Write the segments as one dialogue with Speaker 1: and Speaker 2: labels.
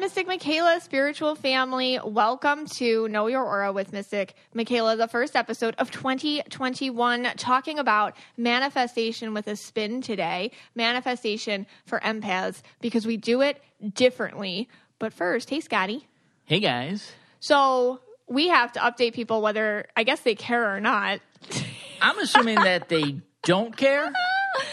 Speaker 1: Mystic Michaela, spiritual family. Welcome to Know Your Aura with Mystic Michaela, the first episode of 2021, talking about manifestation with a spin today, manifestation for empaths, because we do it differently. But first, hey, Scotty.
Speaker 2: Hey guys.
Speaker 1: So we have to update people whether, I guess, they care or not.
Speaker 2: I'm assuming that they don't care.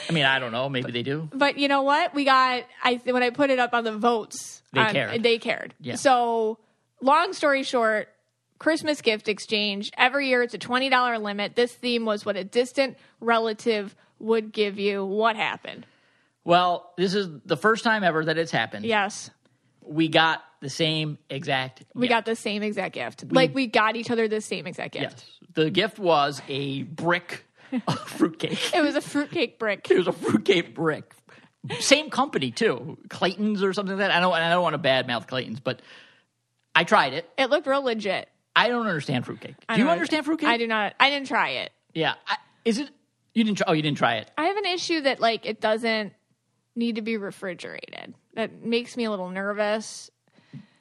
Speaker 2: I mean, I don't know. Maybe they do.
Speaker 1: But you know what? We got I when I put it up on the votes,
Speaker 2: They
Speaker 1: on-
Speaker 2: cared.
Speaker 1: They cared.
Speaker 2: Yeah.
Speaker 1: So, long story short, Christmas gift exchange. Every year it's a twenty dollar limit. This theme was what a distant relative would give you. What happened?
Speaker 2: Well, this is the first time ever that it's happened.
Speaker 1: Yes,
Speaker 2: We got the same exact.
Speaker 1: we got the same exact gift. like we got each other the same exact gift.
Speaker 2: Yes. The gift was a brick of fruitcake.
Speaker 1: It was a fruitcake brick.
Speaker 2: It was a fruitcake brick. Same company too, Claxton's or something like that. I don't. I don't want to badmouth Claxton's, but I tried it.
Speaker 1: It looked real legit.
Speaker 2: I don't understand fruitcake. Do you understand fruitcake?
Speaker 1: I do not. I didn't try it.
Speaker 2: Yeah. I, is it? You didn't try? Oh, you didn't try it.
Speaker 1: I have an issue that like it doesn't need to be refrigerated. That makes me a little nervous.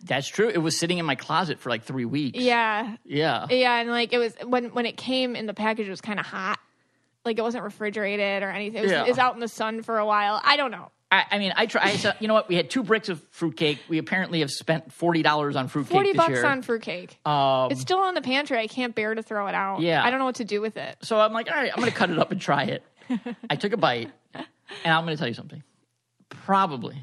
Speaker 2: That's true. It was sitting in my closet for like three weeks.
Speaker 1: Yeah.
Speaker 2: Yeah.
Speaker 1: Yeah, and like it was when when it came in the package it was kind of hot. Like it wasn't refrigerated or anything. It was,
Speaker 2: Yeah.
Speaker 1: it was out in the sun for a while. I don't know.
Speaker 2: I, I mean, I try. I said, you know what? We had two bricks of fruitcake. We apparently have spent forty dollars on fruitcake
Speaker 1: 40
Speaker 2: this
Speaker 1: bucks
Speaker 2: year.
Speaker 1: on fruitcake.
Speaker 2: um,
Speaker 1: it's still in the pantry. I can't bear to throw it out.
Speaker 2: Yeah.
Speaker 1: I don't know what to do with it.
Speaker 2: so I'm like, all right, I'm going to cut it up and try it. I took a bite, and I'm going to tell you something. Probably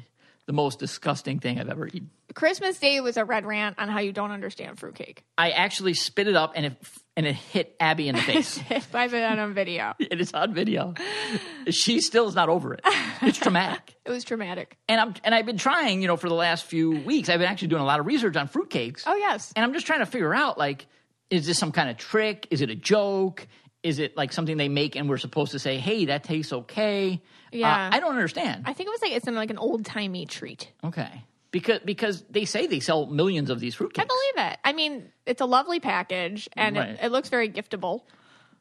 Speaker 2: the most disgusting thing I've ever eaten.
Speaker 1: Christmas Day was a red rant on how you don't understand fruitcake.
Speaker 2: I actually spit it up, and it and it hit Abby in the face.
Speaker 1: I have it on video.
Speaker 2: it is on video. She still is not over it. It's traumatic.
Speaker 1: It was traumatic.
Speaker 2: And I'm and I've been trying, you know, for the last few weeks. I've been actually doing a lot of research on fruitcakes.
Speaker 1: Oh yes.
Speaker 2: And I'm just trying to figure out like, is this some kind of trick? Is it a joke? Is it like something they make and we're supposed to say, hey, that tastes okay?
Speaker 1: Yeah.
Speaker 2: Uh, I don't understand.
Speaker 1: I think it was like it's like an old timey treat.
Speaker 2: okay. Because because they say they sell millions of these fruitcakes.
Speaker 1: I believe it. I mean, it's a lovely package and
Speaker 2: Right.
Speaker 1: it, it looks very giftable.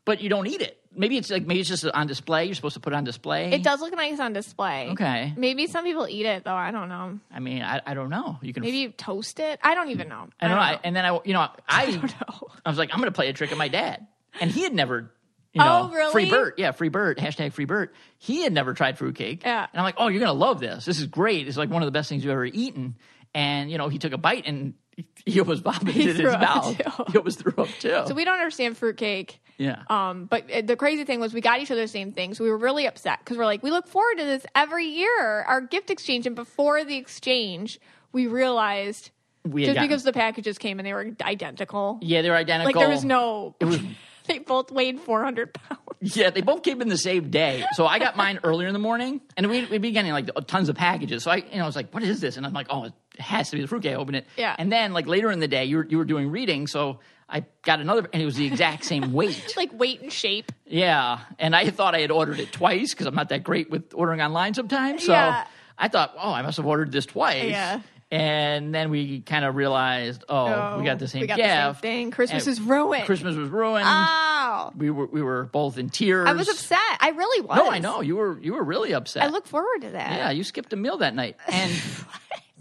Speaker 2: But you don't eat it. Maybe it's like maybe it's just on display. You're supposed to put it on display.
Speaker 1: It does look nice on display.
Speaker 2: Okay.
Speaker 1: Maybe some people eat it though. I don't know.
Speaker 2: I mean, I, I don't know. You can
Speaker 1: Maybe you toast it. I don't even know.
Speaker 2: I don't know. I, and then I you know I
Speaker 1: don't know.
Speaker 2: I was like, I'm going to play a trick on my dad. And he had never, you know,
Speaker 1: Oh, really?
Speaker 2: free Bert. Yeah, free Bert. Hashtag free Bert. He had never tried fruitcake.
Speaker 1: Yeah.
Speaker 2: And I'm like, oh, you're going to love this. This is great. It's like one of the best things you've ever eaten. And, you know, he took a bite and he almost vomited
Speaker 1: He
Speaker 2: in his mouth.
Speaker 1: too.
Speaker 2: He almost threw up too.
Speaker 1: So we don't understand fruitcake.
Speaker 2: yeah.
Speaker 1: Um, but uh, the crazy thing was we got each other the same thing. So we were really upset because we're like, we look forward to this every year, our gift exchange. And before the exchange, we realized
Speaker 2: we
Speaker 1: just
Speaker 2: gotten-
Speaker 1: because the packages came and they were identical,
Speaker 2: yeah, they're identical.
Speaker 1: like there was no,
Speaker 2: It was
Speaker 1: they both weighed 400 pounds.
Speaker 2: Yeah, they both came in the same day. So I got mine earlier in the morning, and we we'd be getting like tons of packages. So I, you know, I was like, "What is this?" And I'm like, "Oh, it has to be the fruitcake." I open it,
Speaker 1: Yeah.
Speaker 2: And then like later in the day, you were you were doing reading, so I got another, and it was the exact same weight.
Speaker 1: like weight and shape.
Speaker 2: yeah, and I thought I had ordered it twice because I'm not that great with ordering online sometimes. So
Speaker 1: Yeah.
Speaker 2: I thought, "Oh, I must have ordered this twice."
Speaker 1: Yeah.
Speaker 2: And then we kind of realized, oh, we got the same
Speaker 1: we got
Speaker 2: gift.
Speaker 1: the same thing. Christmas
Speaker 2: And
Speaker 1: is ruined.
Speaker 2: Christmas was ruined.
Speaker 1: Oh,
Speaker 2: we were we were both in tears.
Speaker 1: I was upset. I really was.
Speaker 2: No, I know you were you were really upset.
Speaker 1: I look forward to that.
Speaker 2: yeah, you skipped a meal that night, and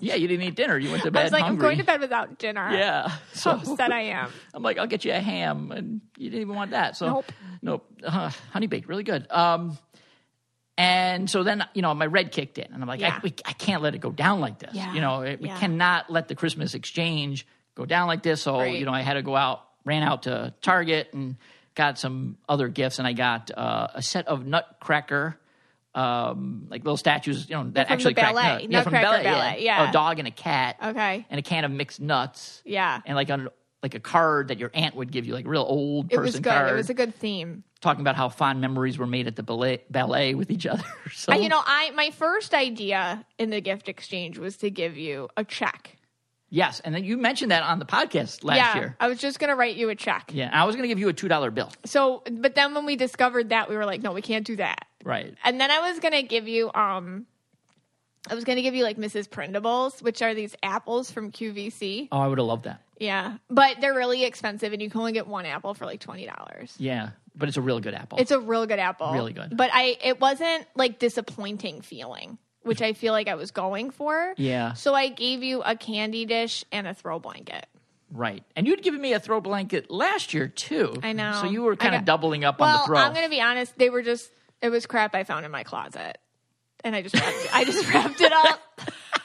Speaker 2: yeah, you didn't eat dinner. You went to bed
Speaker 1: I was like,
Speaker 2: hungry.
Speaker 1: I'm going to bed without dinner.
Speaker 2: Yeah,
Speaker 1: So
Speaker 2: so
Speaker 1: upset I am.
Speaker 2: I'm like, I'll get you a ham, and you didn't even want that. So
Speaker 1: Nope.
Speaker 2: nope, uh, honey baked, really good. Um, and so then you know my red kicked in, and I'm like,
Speaker 1: Yeah.
Speaker 2: I, we, I can't let it go down like this.
Speaker 1: Yeah.
Speaker 2: You know, it, we
Speaker 1: Yeah.
Speaker 2: cannot let the Christmas exchange go down like this. So
Speaker 1: Right.
Speaker 2: you know, I had to go out, ran out to Target, and got some other gifts, and I got uh, a set of Nutcracker. Um, like little statues, you know, that
Speaker 1: from
Speaker 2: actually
Speaker 1: the
Speaker 2: crack
Speaker 1: ballet.
Speaker 2: nuts. Yeah, from ballet,
Speaker 1: ballet, yeah.
Speaker 2: A dog and a cat.
Speaker 1: Okay.
Speaker 2: And a can of mixed nuts
Speaker 1: Yeah.
Speaker 2: and like a like a card that your aunt would give you, like real old person It
Speaker 1: was good.
Speaker 2: card,
Speaker 1: It was a good theme.
Speaker 2: talking about how fond memories were made at the ballet, ballet with each other. So
Speaker 1: you know, I my first idea in the gift exchange was to give you a check.
Speaker 2: yes, and then you mentioned that on the podcast last
Speaker 1: yeah,
Speaker 2: year.
Speaker 1: I was just going to write you a check.
Speaker 2: Yeah, I was going to give you a two dollar bill.
Speaker 1: So, but then when we discovered that, we were like, no, we can't do that.
Speaker 2: Right.
Speaker 1: And then I was going to give you, um, I was going to give you like Mrs. Prindables, which are these apples from QVC.
Speaker 2: Oh, I would have loved that.
Speaker 1: Yeah, but they're really expensive, and you can only get one apple for like twenty dollars.
Speaker 2: Yeah, but it's a real good apple.
Speaker 1: It's a real good apple,
Speaker 2: Really good.
Speaker 1: But I, it wasn't like disappointing feeling which I feel like I was going for.
Speaker 2: Yeah.
Speaker 1: So I gave you a candy dish and a throw blanket.
Speaker 2: Right. And you'd given me a throw blanket last year too.
Speaker 1: I know.
Speaker 2: So you were kind of doubling up on the throw.
Speaker 1: I'm going to be honest. They were just, it was crap I found in my closet. And I just wrapped I just wrapped it up.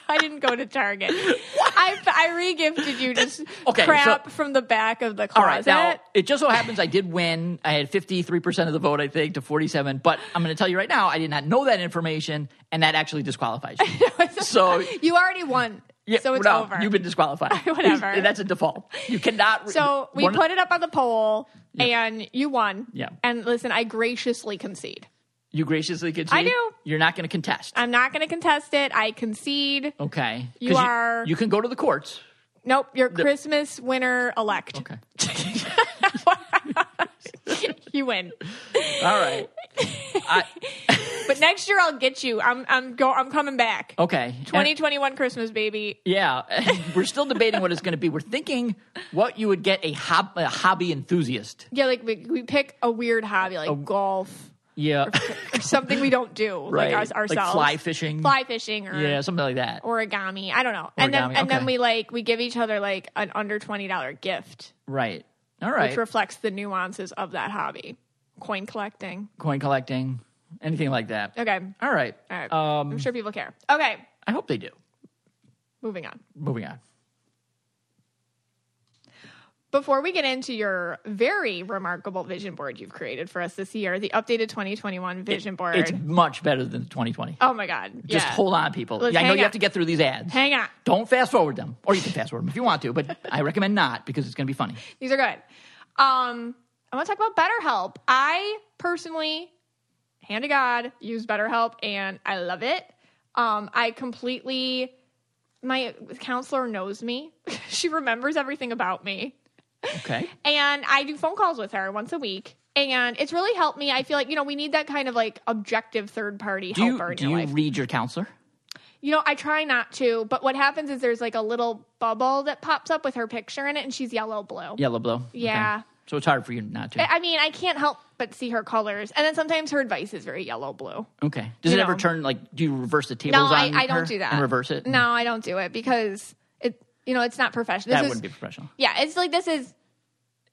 Speaker 1: I didn't go to Target. I, I re-gifted you just
Speaker 2: Okay,
Speaker 1: crap
Speaker 2: so-
Speaker 1: from the back of the
Speaker 2: All
Speaker 1: closet.
Speaker 2: right. Now, it just so happens I did win. I had 53% of the vote, I think, to 47. But I'm going to tell you right now, I did not know that information, and that actually disqualifies you. so,
Speaker 1: you already won.
Speaker 2: yeah,
Speaker 1: so it's
Speaker 2: no,
Speaker 1: over.
Speaker 2: You've been disqualified.
Speaker 1: Whatever.
Speaker 2: That's a default. You cannot.
Speaker 1: so we put it up on the poll and you won.
Speaker 2: Yeah.
Speaker 1: And listen, I graciously concede.
Speaker 2: You graciously concede.
Speaker 1: I do.
Speaker 2: You're not going to contest.
Speaker 1: I'm not going to contest it. I concede.
Speaker 2: okay.
Speaker 1: You are-
Speaker 2: You can go to the courts.
Speaker 1: Nope, you're Christmas winner elect.
Speaker 2: Okay.
Speaker 1: You win.
Speaker 2: All right. I,
Speaker 1: But next year I'll get you. I'm I'm go I'm coming back.
Speaker 2: okay. And-
Speaker 1: 2021 Christmas baby.
Speaker 2: Yeah, we're still debating what it's going to be. We're thinking what you would get a, hob- a hobby enthusiast.
Speaker 1: Yeah, like we, we pick a weird hobby like golf
Speaker 2: Yeah,
Speaker 1: or something we don't do
Speaker 2: right.
Speaker 1: like ourselves.
Speaker 2: Like fly fishing.
Speaker 1: fly fishing or
Speaker 2: Yeah, something like that.
Speaker 1: origami. I don't know. And then
Speaker 2: Origami,
Speaker 1: and then we like we give each other like an under twenty dollar gift,
Speaker 2: right. All right.
Speaker 1: which reflects the nuances of that hobby. Coin collecting.
Speaker 2: Coin collecting, anything like that.
Speaker 1: Okay.
Speaker 2: All right.
Speaker 1: All right.
Speaker 2: Um,
Speaker 1: I'm sure people care. Okay.
Speaker 2: I hope they do.
Speaker 1: Moving on.
Speaker 2: Moving on.
Speaker 1: Before we get into your very remarkable vision board you've created for us this year, the updated 2021 vision board.
Speaker 2: It's much better than 2020.
Speaker 1: oh my God.
Speaker 2: Just
Speaker 1: yeah.
Speaker 2: hold on, people.
Speaker 1: Let's
Speaker 2: Yeah, I know
Speaker 1: hang
Speaker 2: you
Speaker 1: on.
Speaker 2: have to get through these ads.
Speaker 1: Hang on.
Speaker 2: Don't fast forward them, or you can fast forward them if you want to, but I recommend not because it's going to be funny.
Speaker 1: These are good. Um, I want to talk about BetterHelp. I personally, hand to God, use BetterHelp and I love it. Um, I completely, my counselor knows me. she remembers everything about me.
Speaker 2: Okay.
Speaker 1: And I do phone calls with her once a week. And it's really helped me. I feel like, you know, we need that kind of like objective third party
Speaker 2: Do you
Speaker 1: helper in
Speaker 2: do you
Speaker 1: life.
Speaker 2: read your counselor?
Speaker 1: You know, I try not to, but what happens is there's like a little bubble that pops up with her picture in it, and she's yellow blue.
Speaker 2: Yellow blue. Okay.
Speaker 1: Yeah.
Speaker 2: So it's hard for you not to.
Speaker 1: I mean, I can't help but see her colors, and then sometimes her advice is very yellow blue.
Speaker 2: Okay. Does
Speaker 1: You
Speaker 2: it ever turn like? Do you reverse the tables
Speaker 1: No, I, I don't do that.
Speaker 2: and reverse it?
Speaker 1: No, I don't do it because you know, it's not professional. This
Speaker 2: that
Speaker 1: is,
Speaker 2: wouldn't be professional.
Speaker 1: Yeah, it's like this is.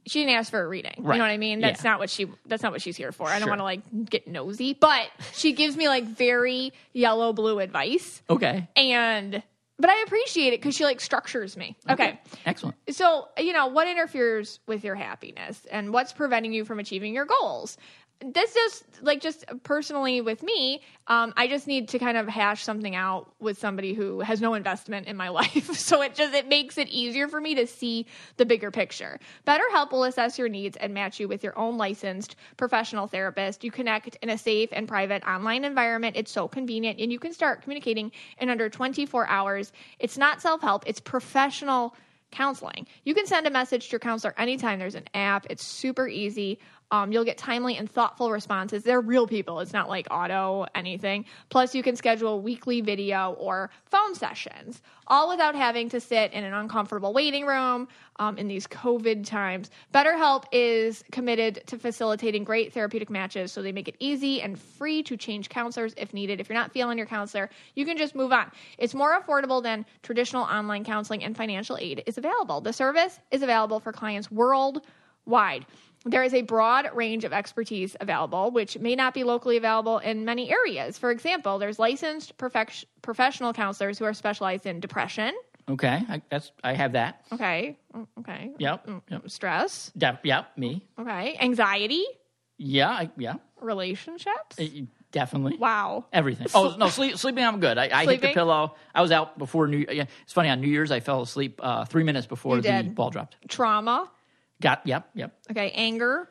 Speaker 1: She didn't ask for a reading.
Speaker 2: Right.
Speaker 1: You know what I mean? That's
Speaker 2: Yeah.
Speaker 1: not what she. That's not what she's here for. I don't
Speaker 2: Sure.
Speaker 1: want to like get nosy, but she gives me like very yellow blue advice,
Speaker 2: Okay.
Speaker 1: and but I appreciate it because she like structures me. okay.
Speaker 2: Excellent.
Speaker 1: So, you know, what interferes with your happiness and what's preventing you from achieving your goals? This just like just personally with me, um, I just need to kind of hash something out with somebody who has no investment in my life. So it just it makes it easier for me to see the bigger picture. BetterHelp will assess your needs and match you with your own licensed professional therapist. You connect in a safe and private online environment. It's so convenient and you can start communicating in under 24 hours. It's not self-help, it's professional counseling. You can send a message to your counselor anytime. There's an app. It's super easy. Um, you'll get timely and thoughtful responses. They're real people. It's not like auto anything. Plus, you can schedule weekly video or phone sessions, all without having to sit in an uncomfortable waiting room um, in these COVID times. BetterHelp is committed to facilitating great therapeutic matches, so they make it easy and free to change counselors if needed. If you're not feeling your counselor, you can just move on. It's more affordable than traditional online counseling, and financial aid is available. The service is available for clients worldwide. There is a broad range of expertise available, which may not be locally available in many areas. For example, there's licensed professional counselors who are specialized in depression.
Speaker 2: Okay. I, that's I have that.
Speaker 1: Okay. Mm, Okay.
Speaker 2: Yep. Yep.
Speaker 1: Stress.
Speaker 2: Def, yep. Me.
Speaker 1: Okay. Anxiety.
Speaker 2: Yeah. I, yeah.
Speaker 1: Relationships.
Speaker 2: Uh, Definitely.
Speaker 1: Wow.
Speaker 2: Everything. Oh no, sleep, sleeping. I'm good. I, I hit the pillow. I was out before New. Yeah, it's funny on New Year's. I fell asleep uh, three minutes before the ball dropped.
Speaker 1: Trauma.
Speaker 2: Got. Yep. Yep.
Speaker 1: Okay. Anger.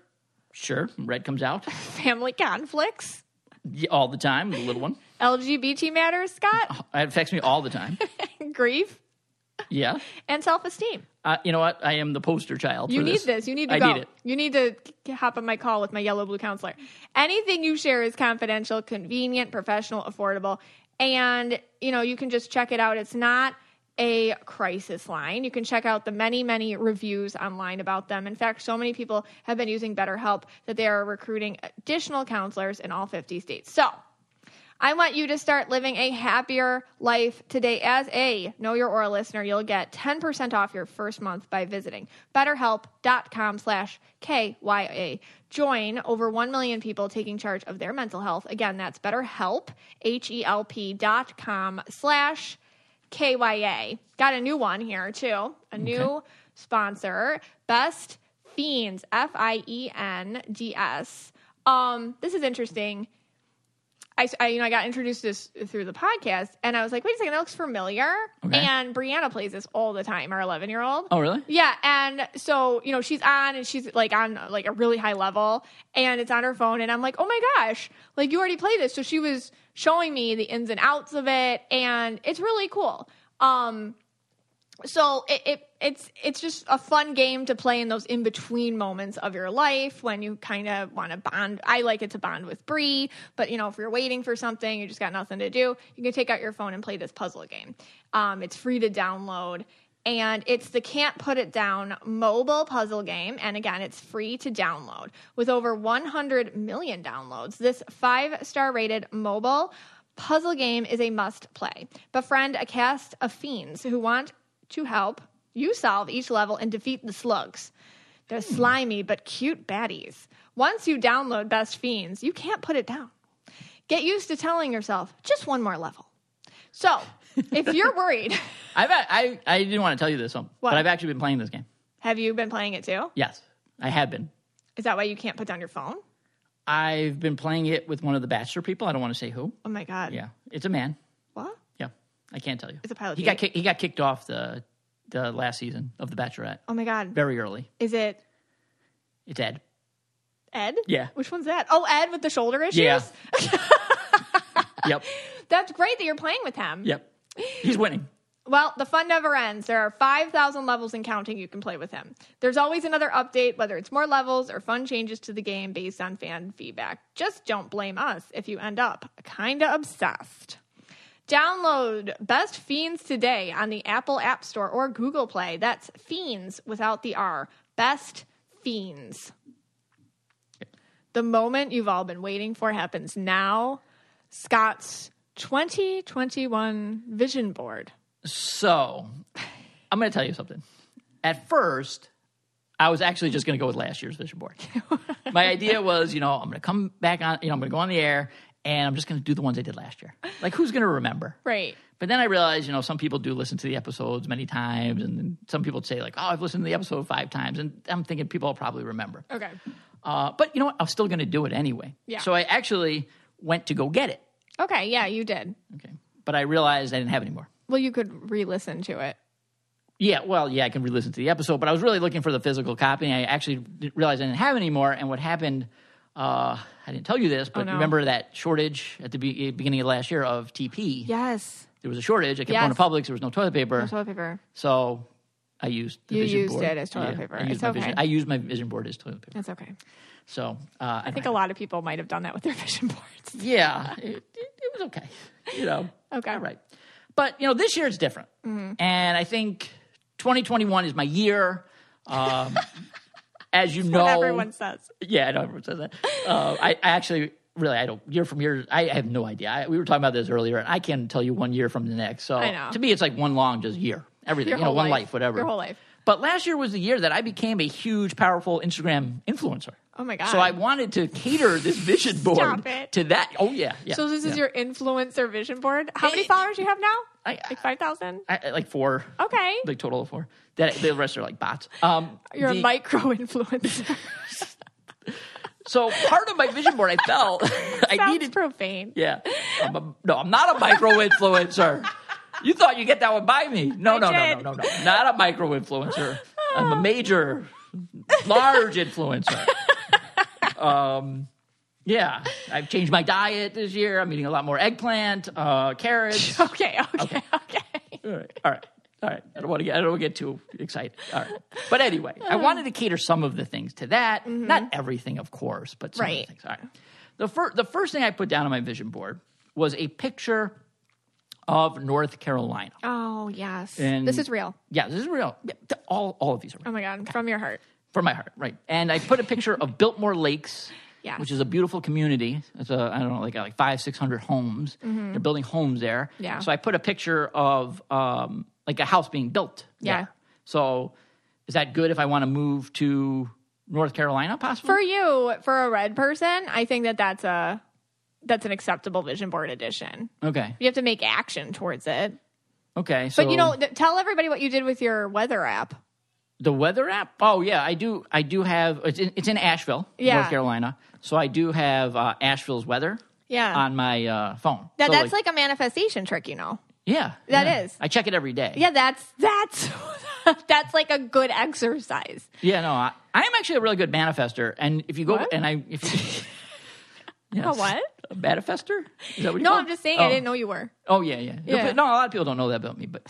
Speaker 2: Sure. Red comes out
Speaker 1: Family conflicts.
Speaker 2: All the time. The little one.
Speaker 1: LGBT matters, Scott.
Speaker 2: It affects me all the time.
Speaker 1: Grief.
Speaker 2: Yeah.
Speaker 1: And self esteem.
Speaker 2: Uh, you know what? I am the poster child.
Speaker 1: You need
Speaker 2: this.
Speaker 1: this. You need to
Speaker 2: I
Speaker 1: go.
Speaker 2: need it.
Speaker 1: You need to hop on my call with my yellow blue counselor. Anything you share is confidential, convenient, professional, affordable, and you know you can just check it out. It's not a crisis line. You can check out the many, many reviews online about them. In fact, so many people have been using BetterHelp that they are recruiting additional counselors in all 50 states. So I want you to start living a happier life today. As a Know Your Aura listener, you'll get 10% off your first month by visiting betterhelp.com slash KYA. Join over 1 million people taking charge of their mental health. Again, that's betterhelp, H-E-L-P dot com slash KYA. Got a new one here too. A new sponsor. Best Fiends, F I E N D S. Um, this is interesting. I, I, you know, I got introduced to this through the podcast, and I was like, "Wait a second, that looks familiar."
Speaker 2: Okay.
Speaker 1: And Brianna plays this all the time, our eleven-year-old.
Speaker 2: Oh, really?
Speaker 1: Yeah, and so you know she's on, and she's like on like a really high level, and it's on her phone, and I'm like, "Oh my gosh, like you already played this!" So she was showing me the ins and outs of it, and it's really cool. Um, so it, it it's it's just a fun game to play in those in between moments of your life when you kind of want to bond. I like it to bond with Bree, but you know if you're waiting for something, you just got nothing to do, you can take out your phone and play this puzzle game. Um, it's free to download. And it's the Can't Put It Down mobile puzzle game. And again, it's free to download. With over 100 million downloads, this five star rated mobile puzzle game is a must play. Befriend a cast of fiends who want to help you solve each level and defeat the slugs. They're slimy but cute baddies. Once you download Best Fiends, you can't put it down. Get used to telling yourself, just one more level. So, if you're worried,
Speaker 2: I've I I didn't want to tell you this, um,
Speaker 1: What?
Speaker 2: but I've actually been playing this game.
Speaker 1: have you been playing it too?
Speaker 2: Yes, I have been.
Speaker 1: Is that why you can't put down your phone?
Speaker 2: I've been playing it with one of the Bachelor people. I don't want to say who.
Speaker 1: Oh my God.
Speaker 2: Yeah, it's a man.
Speaker 1: What?
Speaker 2: I can't tell you.
Speaker 1: It's a pilot
Speaker 2: He got kick, he got kicked off the the last season of The Bachelorette
Speaker 1: Oh my God.
Speaker 2: very early.
Speaker 1: Is it
Speaker 2: It's Ed.
Speaker 1: Ed?
Speaker 2: Yeah.
Speaker 1: Which one's that? Oh, Ed with the shoulder issues?
Speaker 2: Yeah. yep.
Speaker 1: That's great that you're playing with him.
Speaker 2: Yep. He's winning.
Speaker 1: Well, the fun never ends. There are 5,000 levels and counting you can play with him. There's always another update, whether it's more levels or fun changes to the game based on fan feedback. Just don't blame us if you end up kinda obsessed. Download Best Fiends today on the Apple App Store or Google Play. That's Fiends without the R. Best Fiends. The moment you've all been waiting for happens now. Scott's 2021 vision board.
Speaker 2: So, I'm going to tell you something. At first, I was actually just going to go with last year's vision board. My idea was, you know, I'm going to come back on, you know, I'm going to go on the air and I'm just going to do the ones I did last year. Like, who's going to remember?
Speaker 1: Right.
Speaker 2: But then I realized, you know, some people do listen to the episodes many times, and some people say like, "Oh, I've listened to the episode five times," and I'm thinking people will probably remember.
Speaker 1: Okay.
Speaker 2: Uh, but you know what? I'm still going to do it anyway.
Speaker 1: Yeah.
Speaker 2: So I actually went to go get it.
Speaker 1: Okay. Yeah, you did.
Speaker 2: Okay. But I realized I didn't have any more.
Speaker 1: Well, you could re listen to it.
Speaker 2: Yeah, well, yeah, I can re-listen to the episode, but I was really looking for the physical copy. And I actually didn't realize I didn't have any more. And what happened? Uh, I didn't tell you this, but
Speaker 1: Oh, no.
Speaker 2: remember that shortage at the be- beginning of last year of TP?
Speaker 1: Yes.
Speaker 2: There was a shortage. I kept
Speaker 1: Yes.
Speaker 2: going to Publix. There was no toilet paper, No
Speaker 1: Toilet paper.
Speaker 2: so I used the
Speaker 1: You
Speaker 2: vision
Speaker 1: used
Speaker 2: board.
Speaker 1: it as toilet paper.
Speaker 2: I used
Speaker 1: It's
Speaker 2: my
Speaker 1: okay.
Speaker 2: vision. I used my vision board as toilet paper.
Speaker 1: That's okay.
Speaker 2: So uh,
Speaker 1: I think a lot of people might have done that with their vision boards.
Speaker 2: yeah, it, it, it was okay. You know,
Speaker 1: Okay.
Speaker 2: all right. But you know, this year it's different,
Speaker 1: Mm-hmm.
Speaker 2: and I think 2021 is my year. Um, as you know,
Speaker 1: everyone says.
Speaker 2: yeah, I know everyone says that. Uh, I, I actually really I don't year from year. I have no idea. I, we were talking about this earlier, and I can't tell you one year from the next. So to me, it's like one long just year. Everything,
Speaker 1: Your
Speaker 2: you know, one
Speaker 1: life.
Speaker 2: life, whatever.
Speaker 1: Your whole life.
Speaker 2: But last year was the year that I became a huge, powerful Instagram influencer.
Speaker 1: Oh my God.
Speaker 2: So I wanted to cater this vision board
Speaker 1: it.
Speaker 2: to that. Oh yeah, yeah.
Speaker 1: So this is your influencer vision board. How many followers do you have now?
Speaker 2: I,
Speaker 1: Like 5,000?
Speaker 2: I, I- like four.
Speaker 1: Okay.
Speaker 2: Like total of four. That the rest are like bots. Um,
Speaker 1: You're
Speaker 2: the-
Speaker 1: a micro influencer.
Speaker 2: So part of my vision board, I felt I needed.
Speaker 1: profane.
Speaker 2: Yeah. I'm a, no, I'm not a micro influencer. You thought you get that one by me? No,
Speaker 1: I
Speaker 2: no, no, no, no, no. Not a micro influencer. I'm a major, large influencer. Um, yeah, I've changed my diet this year. I'm eating a lot more eggplant, uh, carrots.
Speaker 1: Okay, okay, okay.
Speaker 2: All right, all right, all right. I don't want to get I don't want to get too excited. All right, but anyway, I wanted to cater some of the things to that. Not everything, of course, but some.
Speaker 1: Right.
Speaker 2: of the things. All right. The first the first thing I put down on my vision board was a picture of North Carolina.
Speaker 1: Oh, yes.
Speaker 2: And-
Speaker 1: this is real.
Speaker 2: Yeah, this is real. Yeah, th- all all of these are real.
Speaker 1: Oh my God. From your heart.
Speaker 2: from my heart, right? And I put a picture of Biltmore Lakes
Speaker 1: Yes.
Speaker 2: which is a beautiful community. It's a I don't know like like five six hundred homes. They're building homes there.
Speaker 1: Mm-hmm. Yeah.
Speaker 2: So I put a picture of um, like a house being built.
Speaker 1: Yeah.
Speaker 2: there. So is that good if I want to move to North Carolina? Possibly.
Speaker 1: For you, for a red person, I think that that's a that's an acceptable vision board addition.
Speaker 2: okay.
Speaker 1: You have to make action towards it.
Speaker 2: Okay. So
Speaker 1: But you know, th- tell everybody what you did with your weather app.
Speaker 2: the weather app. Oh yeah, I do. I do have. It's in, it's in Asheville,
Speaker 1: Yeah.
Speaker 2: North Carolina. So I do have uh, Asheville's weather
Speaker 1: Yeah.
Speaker 2: on my uh, phone.
Speaker 1: that,
Speaker 2: So,
Speaker 1: that's like, a manifestation trick, you know.
Speaker 2: yeah,
Speaker 1: that
Speaker 2: that is. I check it every day.
Speaker 1: Yeah, that's that's that's like a good exercise.
Speaker 2: Yeah, no, I, I am actually a really good manifester. And if you go
Speaker 1: What?
Speaker 2: and I, if yes.
Speaker 1: A what?
Speaker 2: A manifester? Is that what you
Speaker 1: No,
Speaker 2: call
Speaker 1: I'm just saying
Speaker 2: Oh.
Speaker 1: I didn't know you were.
Speaker 2: Oh yeah, yeah,
Speaker 1: Yeah.
Speaker 2: No, a lot of people don't know that about me, but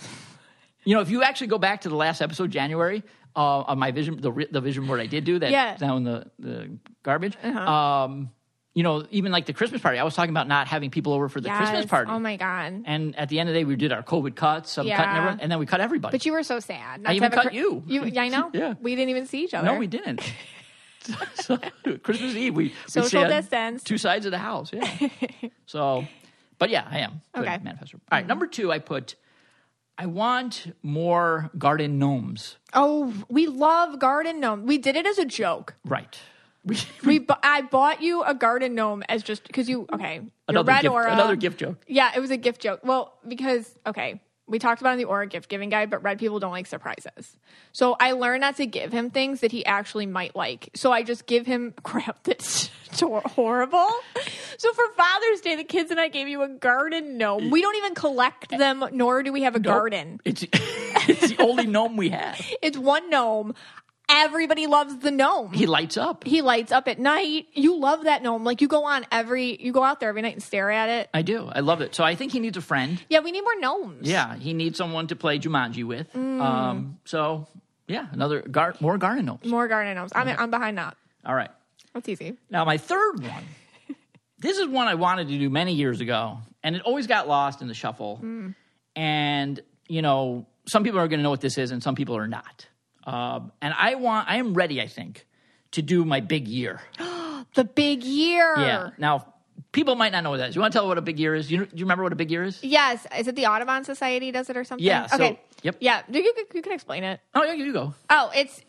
Speaker 2: you know, if you actually go back to the last episode, January, uh, of my vision, the the vision board I did do that
Speaker 1: Yeah. Uh-huh.
Speaker 2: down in the the garbage. Um, you know, even like the Christmas party, I was talking about not having people over for the Christmas party.
Speaker 1: Oh my god.
Speaker 2: and at the end of the day, we did our COVID cuts, some
Speaker 1: Yeah.
Speaker 2: cutting everyone, and then we cut everybody.
Speaker 1: But you were so sad. not
Speaker 2: I even cut
Speaker 1: cr-
Speaker 2: you.
Speaker 1: You, I know.
Speaker 2: Yeah.
Speaker 1: we didn't even see each other.
Speaker 2: no, we didn't. so, Christmas Eve, we we
Speaker 1: Social
Speaker 2: shared
Speaker 1: distance.
Speaker 2: two sides of the house. Yeah. so, but yeah, I am
Speaker 1: Okay.
Speaker 2: manifestor. All right, number two, I put. I want more garden gnomes.
Speaker 1: Oh, we love garden gnome. We did it as a joke.
Speaker 2: Right. We,
Speaker 1: We bu- I bought you a garden gnome as just because you okay.
Speaker 2: Another
Speaker 1: red
Speaker 2: gift,
Speaker 1: aura.
Speaker 2: another gift joke.
Speaker 1: Yeah, it was a gift joke. Well, because okay, we talked about in the aura gift giving guide, but red people don't like surprises. So I learned not to give him things that he actually might like. So I just give him crap that's horrible. So for Father's Day, the kids and I gave you a garden gnome. We don't even collect them, nor do we have a garden.
Speaker 2: It's it's the only gnome we have.
Speaker 1: It's one gnome. Everybody loves the gnome.
Speaker 2: He lights up.
Speaker 1: he lights up at night. You love that gnome. Like you go on every, you go out there every night and stare at it.
Speaker 2: I do. I love it. So I think he needs a friend.
Speaker 1: Yeah, we need more gnomes.
Speaker 2: Yeah, he needs someone to play Jumanji with.
Speaker 1: Mm.
Speaker 2: Um, so yeah, another gar- more garden gnomes.
Speaker 1: More garden gnomes. I'm, I'm behind that.
Speaker 2: All right.
Speaker 1: That's easy.
Speaker 2: Now, my third one. this is one I wanted to do many years ago, and it always got lost in the shuffle.
Speaker 1: Mm.
Speaker 2: And you know, some people are going to know what this is, and some people are not. Um, and I want, I am ready. I think to do my big year.
Speaker 1: The big year.
Speaker 2: Yeah. Now, people might not know what that is. You want to tell what a big year is? You, do you remember what a big year is?
Speaker 1: Yes. Is it the Audubon Society does it or something?
Speaker 2: Yeah, so-
Speaker 1: okay.
Speaker 2: yep.
Speaker 1: Yeah. You, you, you can explain it.
Speaker 2: Oh, yeah, you go.
Speaker 1: Oh, it's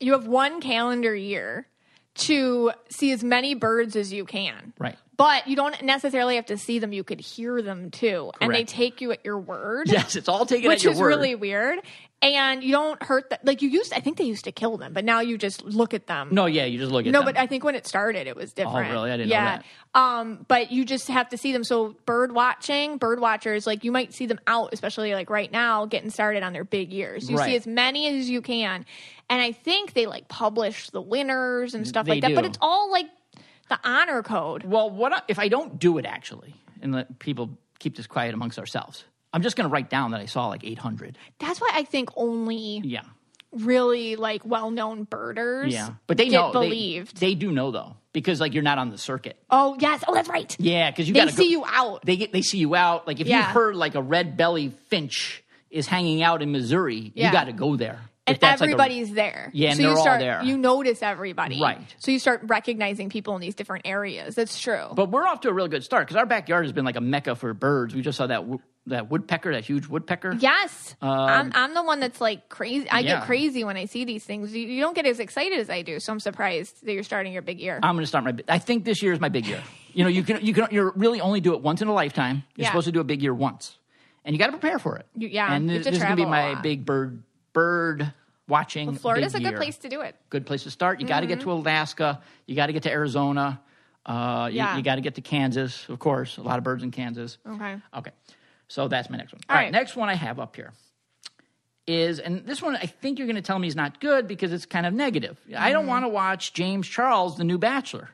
Speaker 1: you have one calendar year to see as many birds as you can.
Speaker 2: Right.
Speaker 1: But you don't necessarily have to see them. You could hear them too. Correct. And they take you at your word.
Speaker 2: Yes, it's all taken
Speaker 1: which
Speaker 2: at your word.
Speaker 1: Which is
Speaker 2: word.
Speaker 1: really weird. And you don't hurt them. Like you used, I think they used to kill them, but now you just look at them.
Speaker 2: no, yeah, you just look at them.
Speaker 1: No,
Speaker 2: them.
Speaker 1: but I think when it started, it was different.
Speaker 2: Oh, really? I didn't know
Speaker 1: yeah. Um, but you just have to see them. So bird watching, bird watchers, like you might see them out, especially like right now, getting started on their big years. You
Speaker 2: Right.
Speaker 1: see as many as you can, and I think they like publish the winners and stuff
Speaker 2: They
Speaker 1: like that. But it's all like the honor code.
Speaker 2: Well, what I, if I don't do it actually, and let people keep this quiet amongst ourselves? I'm just going to write down that I saw like 800.
Speaker 1: That's why I think only
Speaker 2: Yeah,
Speaker 1: really like well-known birders,
Speaker 2: yeah, but they
Speaker 1: get
Speaker 2: know they-
Speaker 1: believed.
Speaker 2: They, do know though, because like you're not on the circuit.
Speaker 1: oh yes, oh that's right.
Speaker 2: Yeah, because you
Speaker 1: They see you out.
Speaker 2: They get they see you out. Like if you
Speaker 1: Yeah.
Speaker 2: heard like a red belly finch is hanging out in Missouri,
Speaker 1: Yeah.
Speaker 2: you got to go there.
Speaker 1: And
Speaker 2: that's like a-
Speaker 1: everybody's there.
Speaker 2: Yeah, and
Speaker 1: so you start,
Speaker 2: there.
Speaker 1: You notice everybody,
Speaker 2: Right.
Speaker 1: So you start recognizing people in these different areas. That's true.
Speaker 2: But we're off to a really good start because our backyard has been like a mecca for birds. We just saw that that woodpecker, that huge woodpecker.
Speaker 1: yes, I'm, I'm the one that's like crazy. I
Speaker 2: Um, yeah.
Speaker 1: get crazy when I see these things. You, you don't get as excited as I do, so I'm surprised that you're starting your big year.
Speaker 2: I'm going to start my. I think this year is my big year. You know, you can you can you're really only do it once in a lifetime. You're
Speaker 1: Yeah.
Speaker 2: supposed to do a big year once, and you got to prepare for it.
Speaker 1: You- yeah,
Speaker 2: and this, this is going to be my big bird bird watching.
Speaker 1: Florida's a good
Speaker 2: year.
Speaker 1: place to do it.
Speaker 2: Good place to start. You got to get to Alaska. You got to get to Arizona. Uh, you,
Speaker 1: Yeah.
Speaker 2: you got to get to Kansas, of course. A lot of birds in Kansas.
Speaker 1: Okay.
Speaker 2: Okay. So that's my next one.
Speaker 1: All
Speaker 2: All right.
Speaker 1: right.
Speaker 2: Next one I have up here is, and this one I think you're going to tell me is not good because it's kind of negative. I
Speaker 1: Mm.
Speaker 2: don't want to watch James Charles, The New Bachelor.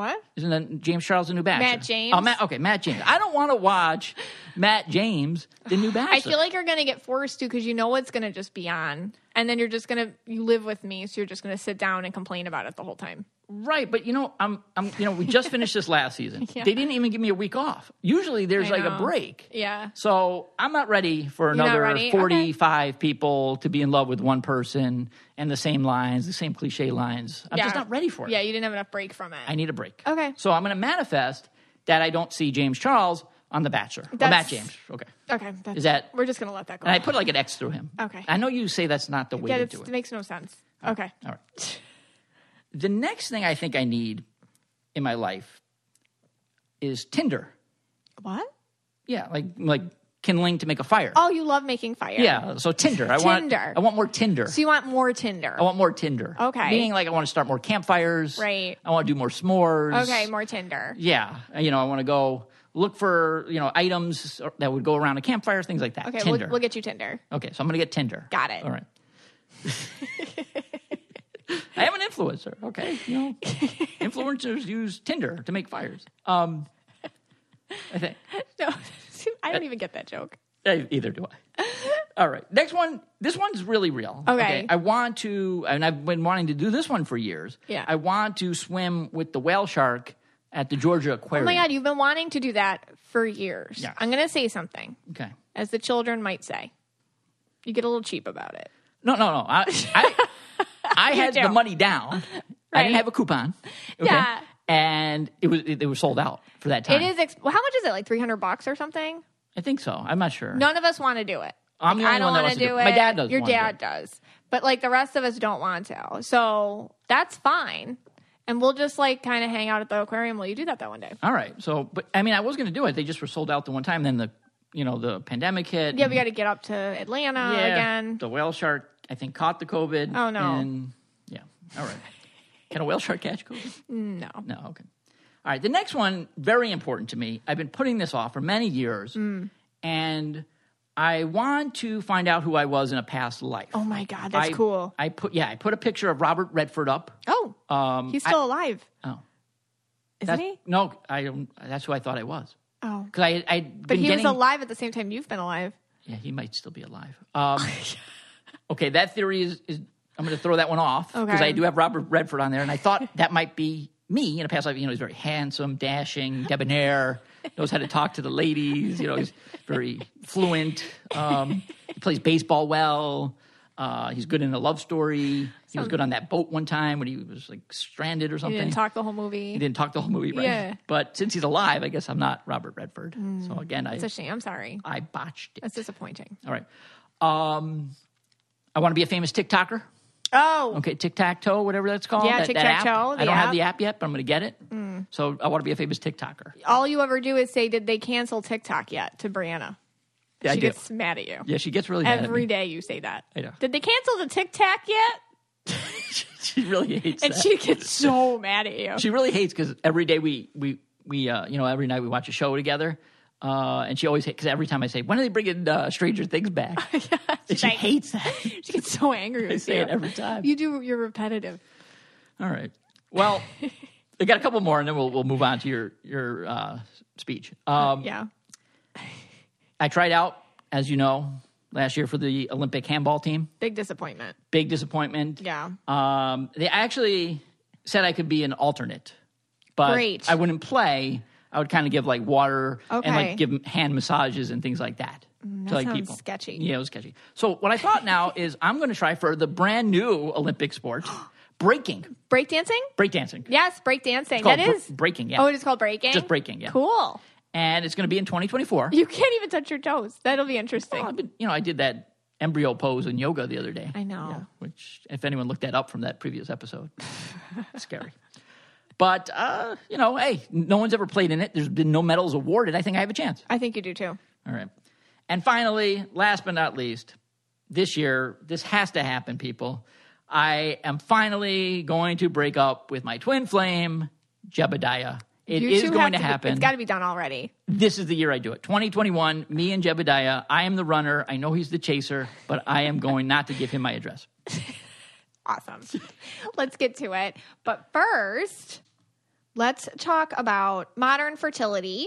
Speaker 1: What?
Speaker 2: Isn't that James Charles, The New Bachelor?
Speaker 1: Matt James?
Speaker 2: Oh, Matt, okay, Matt James. I don't want to watch Matt James, The New Bachelor.
Speaker 1: I feel like you're gonna get forced to because you know it's gonna just be on, and then you're just gonna you live with me, so you're just gonna sit down and complain about it the whole time.
Speaker 2: Right, but you know, I'm, I'm, you know, we just finished this last season.
Speaker 1: Yeah.
Speaker 2: They didn't even give me a week off. Usually, there's
Speaker 1: I
Speaker 2: like a break.
Speaker 1: Yeah.
Speaker 2: So I'm not ready for another
Speaker 1: ready? Okay.
Speaker 2: 45 people to be in love with one person and the same lines, the same cliche lines. I'm just not ready for it.
Speaker 1: Yeah, you didn't have enough break from it.
Speaker 2: I need a break.
Speaker 1: Okay.
Speaker 2: So I'm going to manifest that I don't see James Charles on The Bachelor. Or Matt
Speaker 1: That's-
Speaker 2: James. Okay.
Speaker 1: okay. That's,
Speaker 2: Is that-
Speaker 1: We're just gonna let that go.
Speaker 2: And I put like an X through him.
Speaker 1: Okay.
Speaker 2: I know you say that's not the way
Speaker 1: yeah,
Speaker 2: to do
Speaker 1: it
Speaker 2: it.
Speaker 1: makes no sense. Okay.
Speaker 2: All right. The next thing I think I need in my life is Tinder.
Speaker 1: What?
Speaker 2: Yeah, like like kindling to make a fire.
Speaker 1: Oh, you love making fire.
Speaker 2: Yeah, so Tinder. I want
Speaker 1: Tinder.
Speaker 2: I want more Tinder.
Speaker 1: So you want more Tinder?
Speaker 2: I want more Tinder.
Speaker 1: Okay.
Speaker 2: Meaning like I want to start more campfires.
Speaker 1: Right.
Speaker 2: I want to do more s'mores.
Speaker 1: okay, more Tinder.
Speaker 2: Yeah. You know, I want to go look for, you know, items that would go around a campfire, things like that.
Speaker 1: Okay,
Speaker 2: Tinder.
Speaker 1: we'll, we'll get you Tinder.
Speaker 2: okay, so I'm going to get Tinder.
Speaker 1: Got it.
Speaker 2: All right. I am an influencer, okay? You know, influencers use Tinder to make fires. Um, I think.
Speaker 1: No, I don't even get that joke.
Speaker 2: Eh, Either do I. All right. Next one. This one's really real.
Speaker 1: Okay.
Speaker 2: I want to, and I've been wanting to do this one for years.
Speaker 1: Yeah.
Speaker 2: I want to swim with the whale shark at the Georgia Aquarium.
Speaker 1: Oh my God, you've been wanting to do that for years.
Speaker 2: Yeah.
Speaker 1: I'm going to say something,
Speaker 2: Okay.
Speaker 1: as the children might say. You get a little cheap about it.
Speaker 2: No, no, no. I, I, I had
Speaker 1: do.
Speaker 2: the money down. I didn't have a coupon. Okay?
Speaker 1: Yeah.
Speaker 2: And it was it, was sold out for that time.
Speaker 1: It is. Ex- well, how much is it? Like 300 bucks or something?
Speaker 2: I think so. I'm not sure.
Speaker 1: None of us want to do it.
Speaker 2: I'm
Speaker 1: Like, I don't wanna
Speaker 2: do
Speaker 1: do
Speaker 2: it.
Speaker 1: it.
Speaker 2: My dad does
Speaker 1: Your
Speaker 2: wanna do
Speaker 1: dad does. But like the rest of us don't want to. So that's fine. And we'll just like kind of hang out at the aquarium while you do that that one day.
Speaker 2: All right. So, but I mean, I was going to do it. They just were sold out the one time. Then the, you know, the pandemic hit.
Speaker 1: Yeah, we got to get up to Atlanta
Speaker 2: Yeah,
Speaker 1: again.
Speaker 2: The whale shark, I think, caught the COVID.
Speaker 1: Oh, no.
Speaker 2: And yeah, all right. Can a whale shark catch COVID?
Speaker 1: No.
Speaker 2: No, okay. All right, the next one, very important to me. I've been putting this off for many years,
Speaker 1: Mm.
Speaker 2: and I want to find out who I was in a past life.
Speaker 1: Oh my God, that's
Speaker 2: I-
Speaker 1: cool.
Speaker 2: I put yeah, I put a picture of Robert Redford up.
Speaker 1: Oh,
Speaker 2: Um,
Speaker 1: he's still alive,
Speaker 2: oh,
Speaker 1: isn't he?
Speaker 2: no, I don't. That's who I thought I was
Speaker 1: Oh,
Speaker 2: because I I
Speaker 1: but he
Speaker 2: getting,
Speaker 1: was alive at the same time you've been alive.
Speaker 2: Yeah, he might still be alive. Um, okay, that theory is, is I'm going to throw that one off because
Speaker 1: Okay.
Speaker 2: I do have Robert Redford on there, and I thought that might be me in a past life. You know, he's very handsome, dashing, debonair, knows how to talk to the ladies. You know, he's very fluent. Um, he plays baseball well. Uh, he's good in a love story. He was good on that boat one time when he was like stranded or
Speaker 1: He
Speaker 2: something.
Speaker 1: didn't talk the whole movie.
Speaker 2: He didn't talk the whole movie, right?
Speaker 1: Yeah.
Speaker 2: But since he's alive, I guess I'm not Robert Redford. So again, I
Speaker 1: It's a shame. I'm sorry.
Speaker 2: I botched it.
Speaker 1: That's disappointing.
Speaker 2: All right. Um, I want to be a famous TikToker.
Speaker 1: Oh,
Speaker 2: Okay, tic tac toe, whatever that's called.
Speaker 1: Yeah,
Speaker 2: that, that.
Speaker 1: Tic-Tac-Toe,
Speaker 2: I don't have
Speaker 1: app. Mm.
Speaker 2: the app yet, but I'm going to get it. So I want to be a famous TikToker.
Speaker 1: all you ever do is say, "Did they cancel TikTok yet?" To Brianna,
Speaker 2: Yeah, I
Speaker 1: she
Speaker 2: do.
Speaker 1: gets mad at you.
Speaker 2: Yeah, she gets really mad
Speaker 1: Every day you say that.
Speaker 2: I know.
Speaker 1: Did they cancel the Tic Tac
Speaker 2: yet? she really hates it.
Speaker 1: And
Speaker 2: that.
Speaker 1: she gets so mad at you.
Speaker 2: she really hates because every day we we we uh, you know every night we watch a show together. Uh, and she always hates because every time I say, "When are they bringing uh, Stranger Things back?" and she
Speaker 1: like-
Speaker 2: hates that.
Speaker 1: She gets so angry I
Speaker 2: say
Speaker 1: you
Speaker 2: it every time.
Speaker 1: You do. You're repetitive.
Speaker 2: All right. Well, I got a couple more, and then we'll we'll move on to your your uh, speech. Um,
Speaker 1: Yeah.
Speaker 2: I tried out, as you know, last year for the Olympic handball team.
Speaker 1: Big disappointment.
Speaker 2: Big disappointment.
Speaker 1: Yeah.
Speaker 2: Um, they actually said I could be an alternate, but
Speaker 1: Great.
Speaker 2: I wouldn't play. I would kind of give like water and
Speaker 1: Okay. Mm,
Speaker 2: like give hand massages and things like that to like people.
Speaker 1: sketchy.
Speaker 2: Yeah, it was sketchy. So what I thought now is I'm going to try for the brand new Olympic sport, breaking,
Speaker 1: Breakdancing?
Speaker 2: breakdancing.
Speaker 1: Yes, breakdancing. That is.
Speaker 2: breaking, yeah.
Speaker 1: Oh, it is called breaking?
Speaker 2: Just breaking, yeah.
Speaker 1: Cool.
Speaker 2: And it's going to be in 2024.
Speaker 1: You can't even touch your toes. That'll be interesting.
Speaker 2: Well, been, you know, I did that embryo pose in yoga the other day.
Speaker 1: I know.
Speaker 2: Yeah, which, if anyone looked that up from that previous episode, scary. But uh, you know, hey, no one's ever played in it. There's been no medals awarded. I think I have a chance.
Speaker 1: I think you do too.
Speaker 2: All right. And finally, last but not least, this year, this has to happen, people. I am finally going to break up with my twin flame, Jebediah. It
Speaker 1: You
Speaker 2: is going to
Speaker 1: be-
Speaker 2: happen
Speaker 1: It's got to be done already.
Speaker 2: this is the year I do it. 2021, me and Jebediah. I am the runner. I know he's the chaser, but I am going not to give him my address.
Speaker 1: Awesome. let's get to it. But first, let's talk about modern fertility.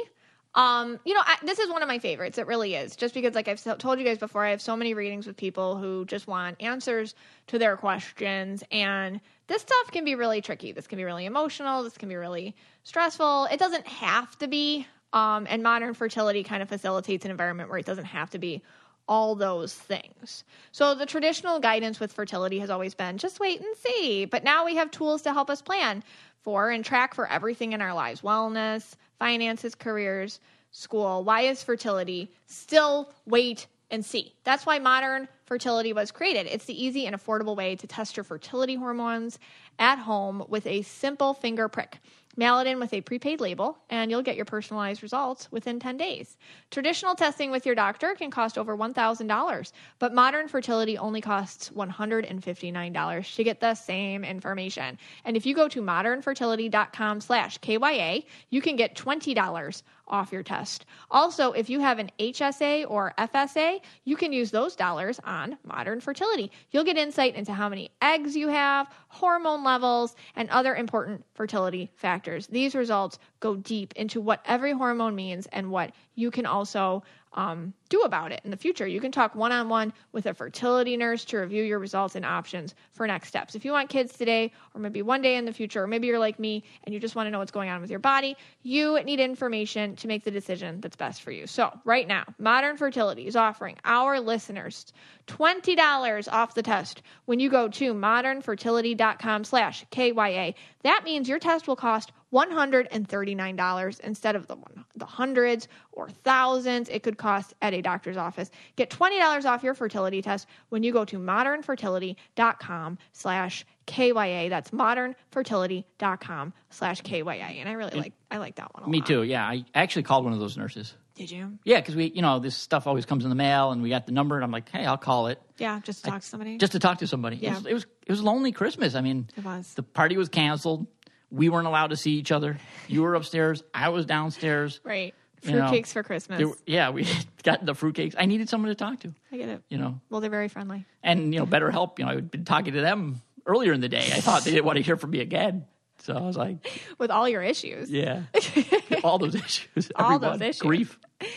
Speaker 1: Um, you know, I, this is one of my favorites. It really is. Just because, like I've told you guys before, I have so many readings with people who just want answers to their questions. And this stuff can be really tricky. This can be really emotional. This can be really stressful. It doesn't have to be. Um, and modern fertility kind of facilitates an environment where it doesn't have to be all those things. So the traditional guidance with fertility has always been just wait and see. But now we have tools to help us plan for and track for everything in our lives wellness, finances, careers, school. Why is fertility still wait and see? That's why modern fertility was created. It's the easy and affordable way to test your fertility hormones at home with a simple finger prick. Mail it in with a prepaid label, and you'll get your personalized results within 10 days. Traditional testing with your doctor can cost over $1,000, but modern fertility only costs $159 to get the same information. And if you go to modernfertility.com slash KYA, you can get $20 off your test. Also, if you have an HSA or FSA, you can use those dollars on modern fertility. You'll get insight into how many eggs you have, hormone levels, and other important fertility factors. These results go deep into what every hormone means and what you can also um, do about it in the future. You can talk one on one with a fertility nurse to review your results and options for next steps. If you want kids today, or maybe one day in the future, or maybe you're like me and you just want to know what's going on with your body, you need information to make the decision that's best for you. So, right now, Modern Fertility is offering our listeners $20 off the test when you go to modernfertility.com slash KYA. That means your test will cost $139 instead of the, the hundreds or thousands it could cost at a doctor's office. Get $20 off your fertility test when you go to modernfertility.com slash KYA. That's modernfertility.com slash KYA. And I really like I like that one a
Speaker 2: Me
Speaker 1: lot.
Speaker 2: too. Yeah, I actually called one of those nurses.
Speaker 1: Did you?
Speaker 2: Yeah, because we, you know, this stuff always comes in the mail, and we got the number, and I'm like, hey, I'll call it
Speaker 1: Yeah, just to talk to somebody.
Speaker 2: just to talk to somebody.
Speaker 1: Yeah.
Speaker 2: It, was, it was it was lonely Christmas. I mean,
Speaker 1: It was.
Speaker 2: The party was canceled. We weren't allowed to see each other. You were upstairs. I was downstairs.
Speaker 1: right. Fruitcakes for Christmas.
Speaker 2: Were- yeah, we got the fruitcakes. I needed someone to talk to.
Speaker 1: I get it.
Speaker 2: You know,
Speaker 1: Well, they're very friendly.
Speaker 2: and you know, better help. You know, I'd been talking to them earlier in the day. I thought they didn't want to hear from me again. So I was like,
Speaker 1: With all your issues.
Speaker 2: yeah, all those issues,
Speaker 1: All
Speaker 2: everyone,
Speaker 1: those issues.
Speaker 2: grief.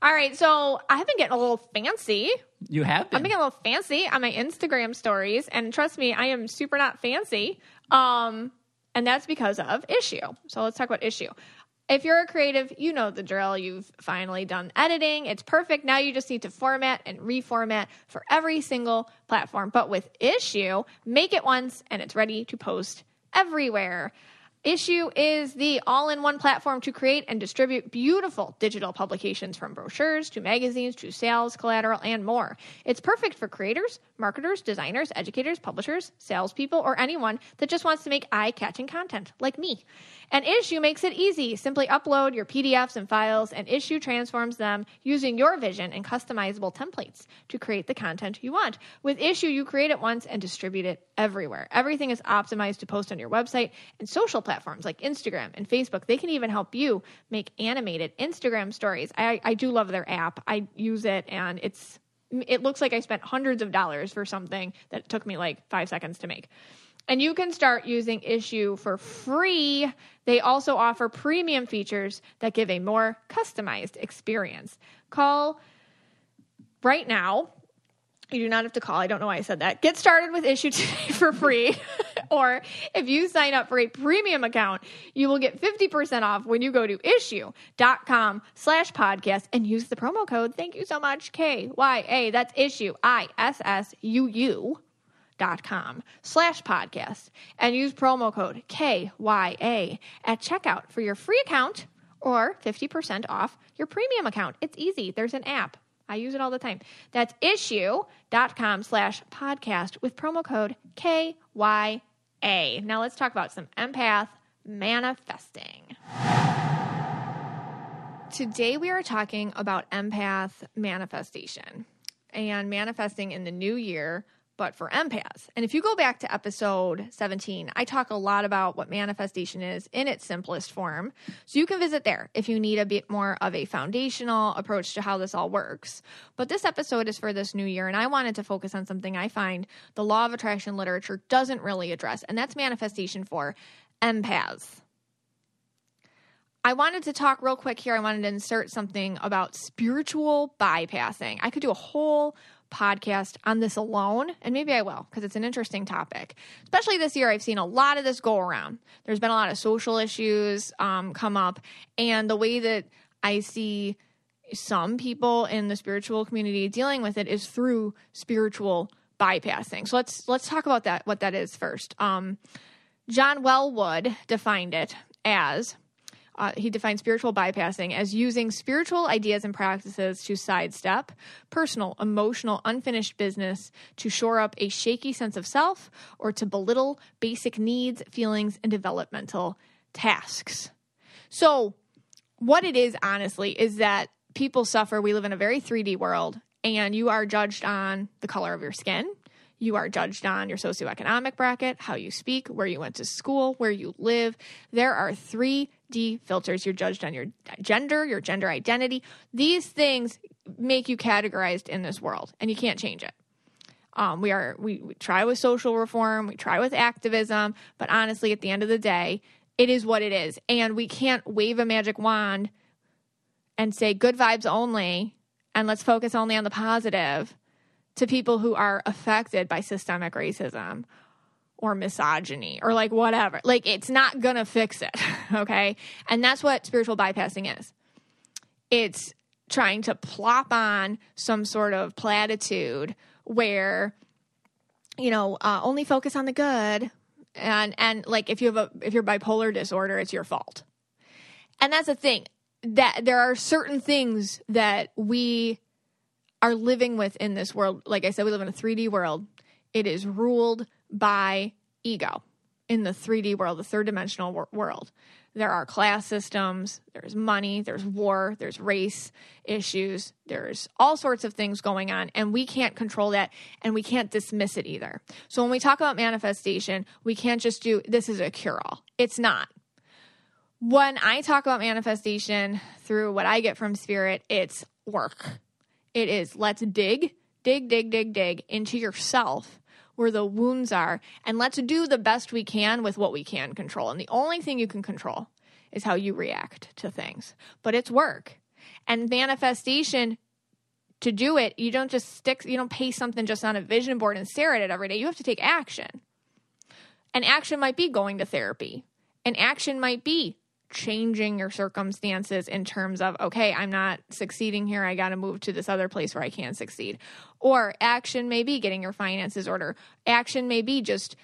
Speaker 1: All right, so I've been getting a little fancy.
Speaker 2: You have been.
Speaker 1: I've been getting a little fancy on my Instagram stories, and trust me, I am super not fancy. Um, and that's because of Issuu. So let's talk about Issuu. If you're a creative, you know the drill. You've finally done editing. It's perfect. Now you just need to format and reformat for every single platform. But with Issuu, make it once and it's ready to post everywhere. Issuu is the all in one platform to create and distribute beautiful digital publications from brochures to magazines to sales, collateral, and more. It's perfect for creators, marketers, designers, educators, publishers, salespeople, or anyone that just wants to make eye catching content like me. And Issuu makes it easy. Simply upload your PDFs and files, and Issuu transforms them using your vision and customizable templates to create the content you want. With Issuu, you create it once and distribute it everywhere. Everything is optimized to post on your website and social platforms like Instagram and Facebook. They can even help you make animated Instagram stories. I, I do love their app. I use it, and it's it looks like I spent hundreds of dollars for something that took me like five seconds to make. And you can start using Issuu for free. They also offer premium features that give a more customized experience. Call right now. You do not have to call. I don't know why I said that. Get started with Issuu today for free. or if you sign up for a premium account, you will get 50% off when you go to issuu.com slash podcast and use the promo code. Thank you so much. K Y A. That's Issuu. I S S U U dot com slash podcast and use promo code KYA at checkout for your free account or 50% off your premium account. It's easy. There's an app. I use it all the time. That's issuu.com slash podcast with promo code KYA. Now let's talk about some empath manifesting. Today we are talking about empath manifestation and manifesting in the new year, but for empaths. And if you go back to episode 17, I talk a lot about what manifestation is in its simplest form. So you can visit there if you need a bit more of a foundational approach to how this all works. But this episode is for this new year, and I wanted to focus on something I find the law of attraction literature doesn't really address, and that's manifestation for empaths. I wanted to talk real quick here. I wanted to insert something about spiritual bypassing. I could do a whole podcast on this alone, and maybe I will because it's an interesting topic. Especially this year, I've seen a lot of this go around. There's been a lot of social issues um, come up, and the way that I see some people in the spiritual community dealing with it is through spiritual bypassing. So let's let's talk about that. What that is first. Um, John Welwood defined it as uh, he defines spiritual bypassing as using spiritual ideas and practices to sidestep personal, emotional, unfinished business to shore up a shaky sense of self or to belittle basic needs, feelings, and developmental tasks. So, what it is, honestly, is that people suffer. We live in a very 3D world, and you are judged on the color of your skin. You are judged on your socioeconomic bracket, how you speak, where you went to school, where you live. There are 3D filters. You're judged on your gender, your gender identity. These things make you categorized in this world, and you can't change it. Um, we are we, we try with social reform, we try with activism, but honestly, at the end of the day, it is what it is, and we can't wave a magic wand and say good vibes only and let's focus only on the positive to people who are affected by systemic racism or misogyny or like whatever. Like it's not going to fix it, okay? And that's what spiritual bypassing is. It's trying to plop on some sort of platitude where you know, uh, only focus on the good and and like if you have a if you're bipolar disorder, it's your fault. And that's the thing that there are certain things that we are living with in this world. Like I said, we live in a 3D world. It is ruled by ego in the 3D world, the third dimensional wor- world. There are class systems, there's money, there's war, there's race issues, there's all sorts of things going on, and we can't control that and we can't dismiss it either. So when we talk about manifestation, we can't just do this is a cure all. It's not when I talk about manifestation through what I get from spirit, it's work. It is let's dig, dig, dig, dig, dig into yourself where the wounds are, and let's do the best we can with what we can control. And the only thing you can control is how you react to things. But it's work. And manifestation, to do it, you don't just stick, you don't paste something just on a vision board and stare at it every day. You have to take action. And action might be going to therapy. And action might be changing your circumstances in terms of okay i'm not succeeding here. I got to move to this other place where i can succeed. Or action may be getting your finances order. Action may be just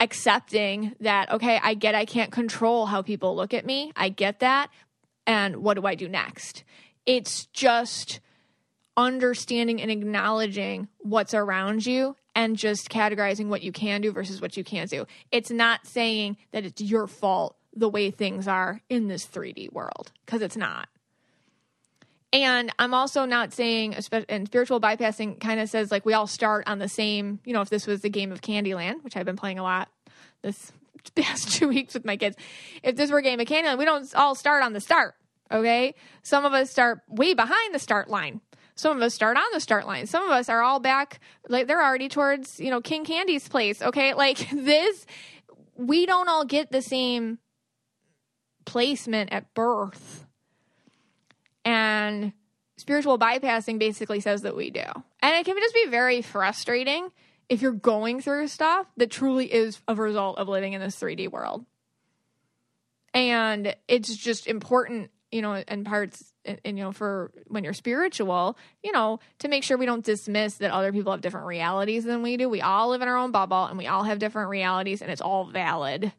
Speaker 1: accepting that okay i get i can't control how people look at me. I get that. And what do i do next? It's just understanding and acknowledging what's around you and just categorizing what you can do versus what you can't do. It's not saying that it's your fault the way things are in this 3D world because it's not. And I'm also not saying, and spiritual bypassing kind of says like we all start on the same, you know, if this was the game of Candyland, which I've been playing a lot this past two weeks with my kids, if this were a game of Candyland, we don't all start on the start, okay? Some of us start way behind the start line. Some of us start on the start line. Some of us are all back, like they're already towards, you know, King Candy's place, okay? Like this, we don't all get the same placement at birth. And spiritual bypassing basically says that we do. And it can just be very frustrating if you're going through stuff that truly is a result of living in this 3D world. And it's just important, you know, in parts, and, you know, for when you're spiritual, you know, to make sure we don't dismiss that other people have different realities than we do. We all live in our own bubble and we all have different realities and it's all valid.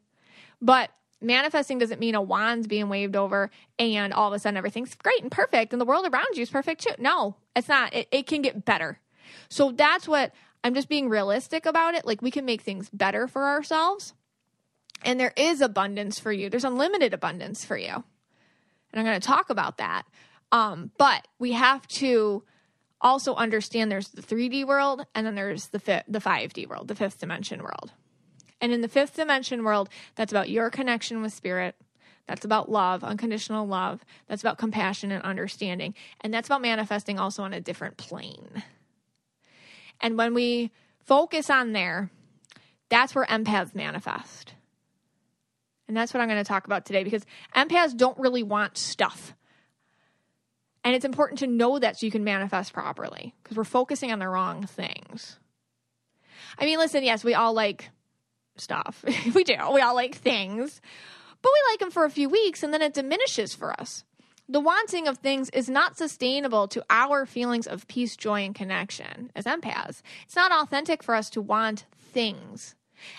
Speaker 1: But manifesting doesn't mean a wand's being waved over and all of a sudden everything's great and perfect and the world around you is perfect too. No, it's not. It, it can get better. So that's what I'm just being realistic about it. Like we can make things better for ourselves. And there is abundance for you. There's unlimited abundance for you. And I'm going to talk about that. Um, but we have to also understand there's the 3D world and then there's the fi- the 5D world, the fifth dimension world. And in the fifth dimension world, that's about your connection with spirit. That's about love, unconditional love. That's about compassion and understanding. And that's about manifesting also on a different plane. And when we focus on there, that's where empaths manifest. And that's what I'm going to talk about today because empaths don't really want stuff. And it's important to know that so you can manifest properly because we're focusing on the wrong things. I mean, listen, yes, we all like stuff. we do. We all like things, but we like them for a few weeks and then it diminishes for us. The wanting of things is not sustainable to our feelings of peace, joy, and connection as empaths. It's not authentic for us to want things.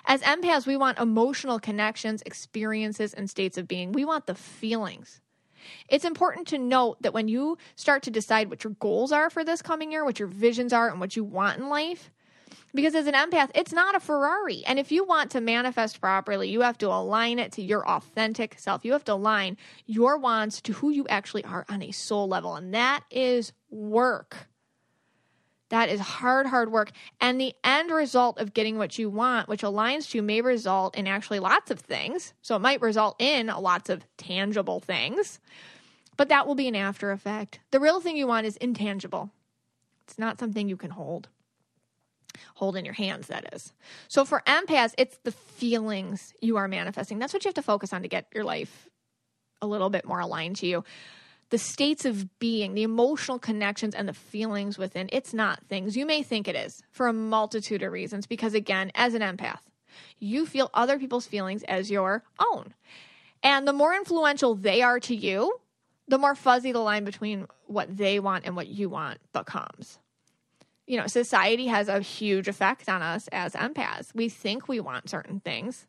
Speaker 1: As empaths, we want emotional connections, experiences, and states of being. We want the feelings. It's important to note that when you start to decide what your goals are for this coming year, what your visions are, and what you want in life, because as an empath, it's not a Ferrari. And if you want to manifest properly, you have to align it to your authentic self. You have to align your wants to who you actually are on a soul level. And that is work. That is hard, hard work. And the end result of getting what you want, which aligns to you, may result in actually lots of things. So it might result in lots of tangible things, but that will be an after effect. The real thing you want is intangible, it's not something you can hold hold in your hands, that is. So for empaths, it's the feelings you are manifesting. That's what you have to focus on to get your life a little bit more aligned to you. The states of being, the emotional connections, and the feelings within, it's not things. You may think it is for a multitude of reasons, because again, as an empath, you feel other people's feelings as your own. And the more influential they are to you, the more fuzzy the line between what they want and what you want becomes you know, society has a huge effect on us as empaths. We think we want certain things.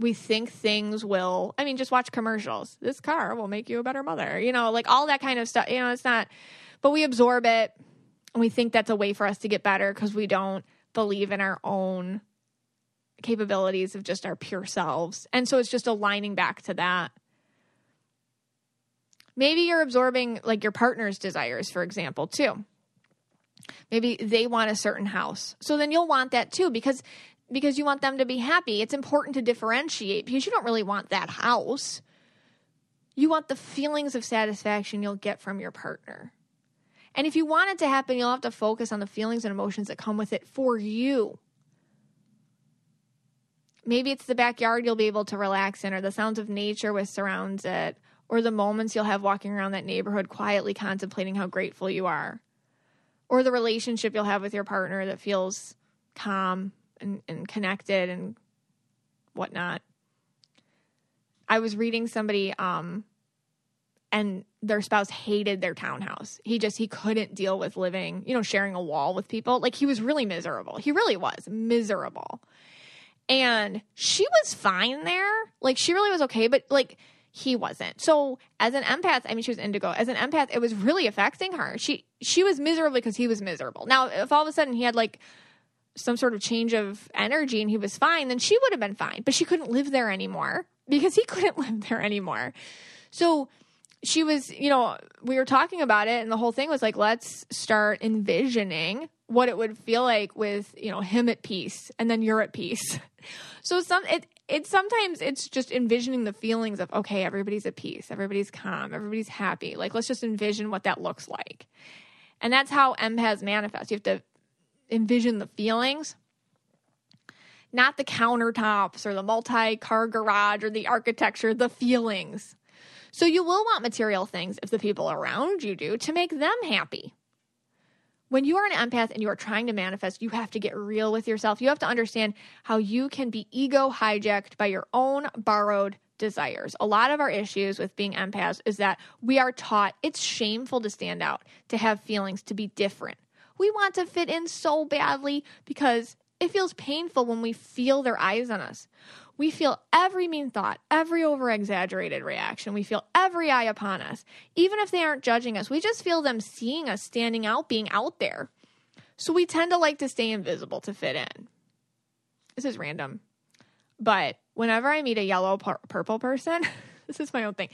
Speaker 1: We think things will, I mean, just watch commercials. This car will make you a better mother, you know, like all that kind of stuff. You know, it's not, but we absorb it and we think that's a way for us to get better because we don't believe in our own capabilities of just our pure selves. And so it's just aligning back to that. Maybe you're absorbing like your partner's desires, for example, too. Maybe they want a certain house. So then you'll want that too because because you want them to be happy. It's important to differentiate because you don't really want that house. You want the feelings of satisfaction you'll get from your partner. And if you want it to happen, you'll have to focus on the feelings and emotions that come with it for you. Maybe it's the backyard you'll be able to relax in, or the sounds of nature which surrounds it, or the moments you'll have walking around that neighborhood quietly contemplating how grateful you are or the relationship you'll have with your partner that feels calm and, and connected and whatnot. I was reading somebody, um, and their spouse hated their townhouse. He just he couldn't deal with living, you know, sharing a wall with people. Like he was really miserable. He really was miserable. And she was fine there. Like she really was okay, but like he wasn't. So as an empath, I mean, she was indigo. As an empath, it was really affecting her. She she was miserable because he was miserable. Now, if all of a sudden he had like some sort of change of energy and he was fine, then she would have been fine. But she couldn't live there anymore because he couldn't live there anymore. So she was, you know, we were talking about it, and the whole thing was like, let's start envisioning what it would feel like with, you know, him at peace and then you're at peace. So some it it's sometimes it's just envisioning the feelings of okay everybody's at peace everybody's calm everybody's happy. Like let's just envision what that looks like. And that's how empaths manifest. You have to envision the feelings not the countertops or the multi-car garage or the architecture the feelings. So you will want material things if the people around you do to make them happy when you are an empath and you are trying to manifest, you have to get real with yourself. You have to understand how you can be ego hijacked by your own borrowed desires. A lot of our issues with being empaths is that we are taught it's shameful to stand out, to have feelings, to be different. We want to fit in so badly because it feels painful when we feel their eyes on us. We feel every mean thought, every over exaggerated reaction. We feel every eye upon us. Even if they aren't judging us, we just feel them seeing us standing out, being out there. So we tend to like to stay invisible to fit in. This is random. But whenever I meet a yellow pur- purple person, this is my own thing.